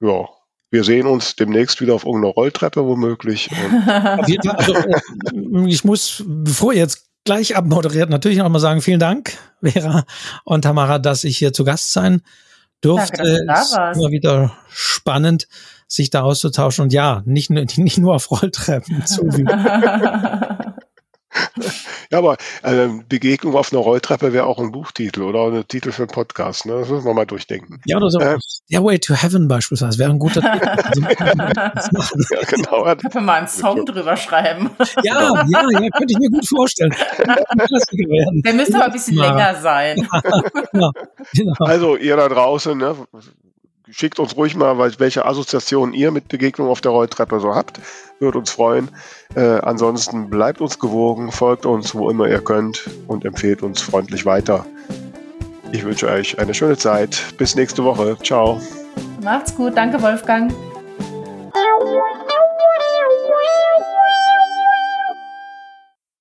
Speaker 2: ja, wir sehen uns demnächst wieder auf irgendeiner Rolltreppe womöglich.
Speaker 4: also, äh, ich muss, bevor ihr jetzt gleich abmoderiert, natürlich noch mal sagen, vielen Dank, Vera und Tamara, dass ich hier zu Gast sein durfte. Danke, dass du da warst. Immer wieder spannend, sich da auszutauschen. Und ja, nicht, nicht nur auf Rolltreppen.
Speaker 2: Ja, aber äh, Begegnung auf einer Rolltreppe wäre auch ein Buchtitel oder ein Titel für einen Podcast. Ne? Das müssen wir mal durchdenken.
Speaker 4: Ja, oder so. Äh, Stairway to Heaven beispielsweise wäre ein guter Titel.
Speaker 1: ja, genau. Können wir mal einen Song drüber schreiben.
Speaker 4: Ja, ja, ja, könnte ich mir gut vorstellen.
Speaker 1: Der müsste aber ein bisschen länger sein.
Speaker 2: Ja, genau. Also, ihr da draußen, ne, schickt uns ruhig mal, welche Assoziationen ihr mit Begegnung auf der Rolltreppe so habt. Würde uns freuen. Äh, ansonsten bleibt uns gewogen, folgt uns, wo immer ihr könnt und empfehlt uns freundlich weiter. Ich wünsche euch eine schöne Zeit. Bis nächste Woche. Ciao.
Speaker 1: Macht's gut. Danke, Wolfgang.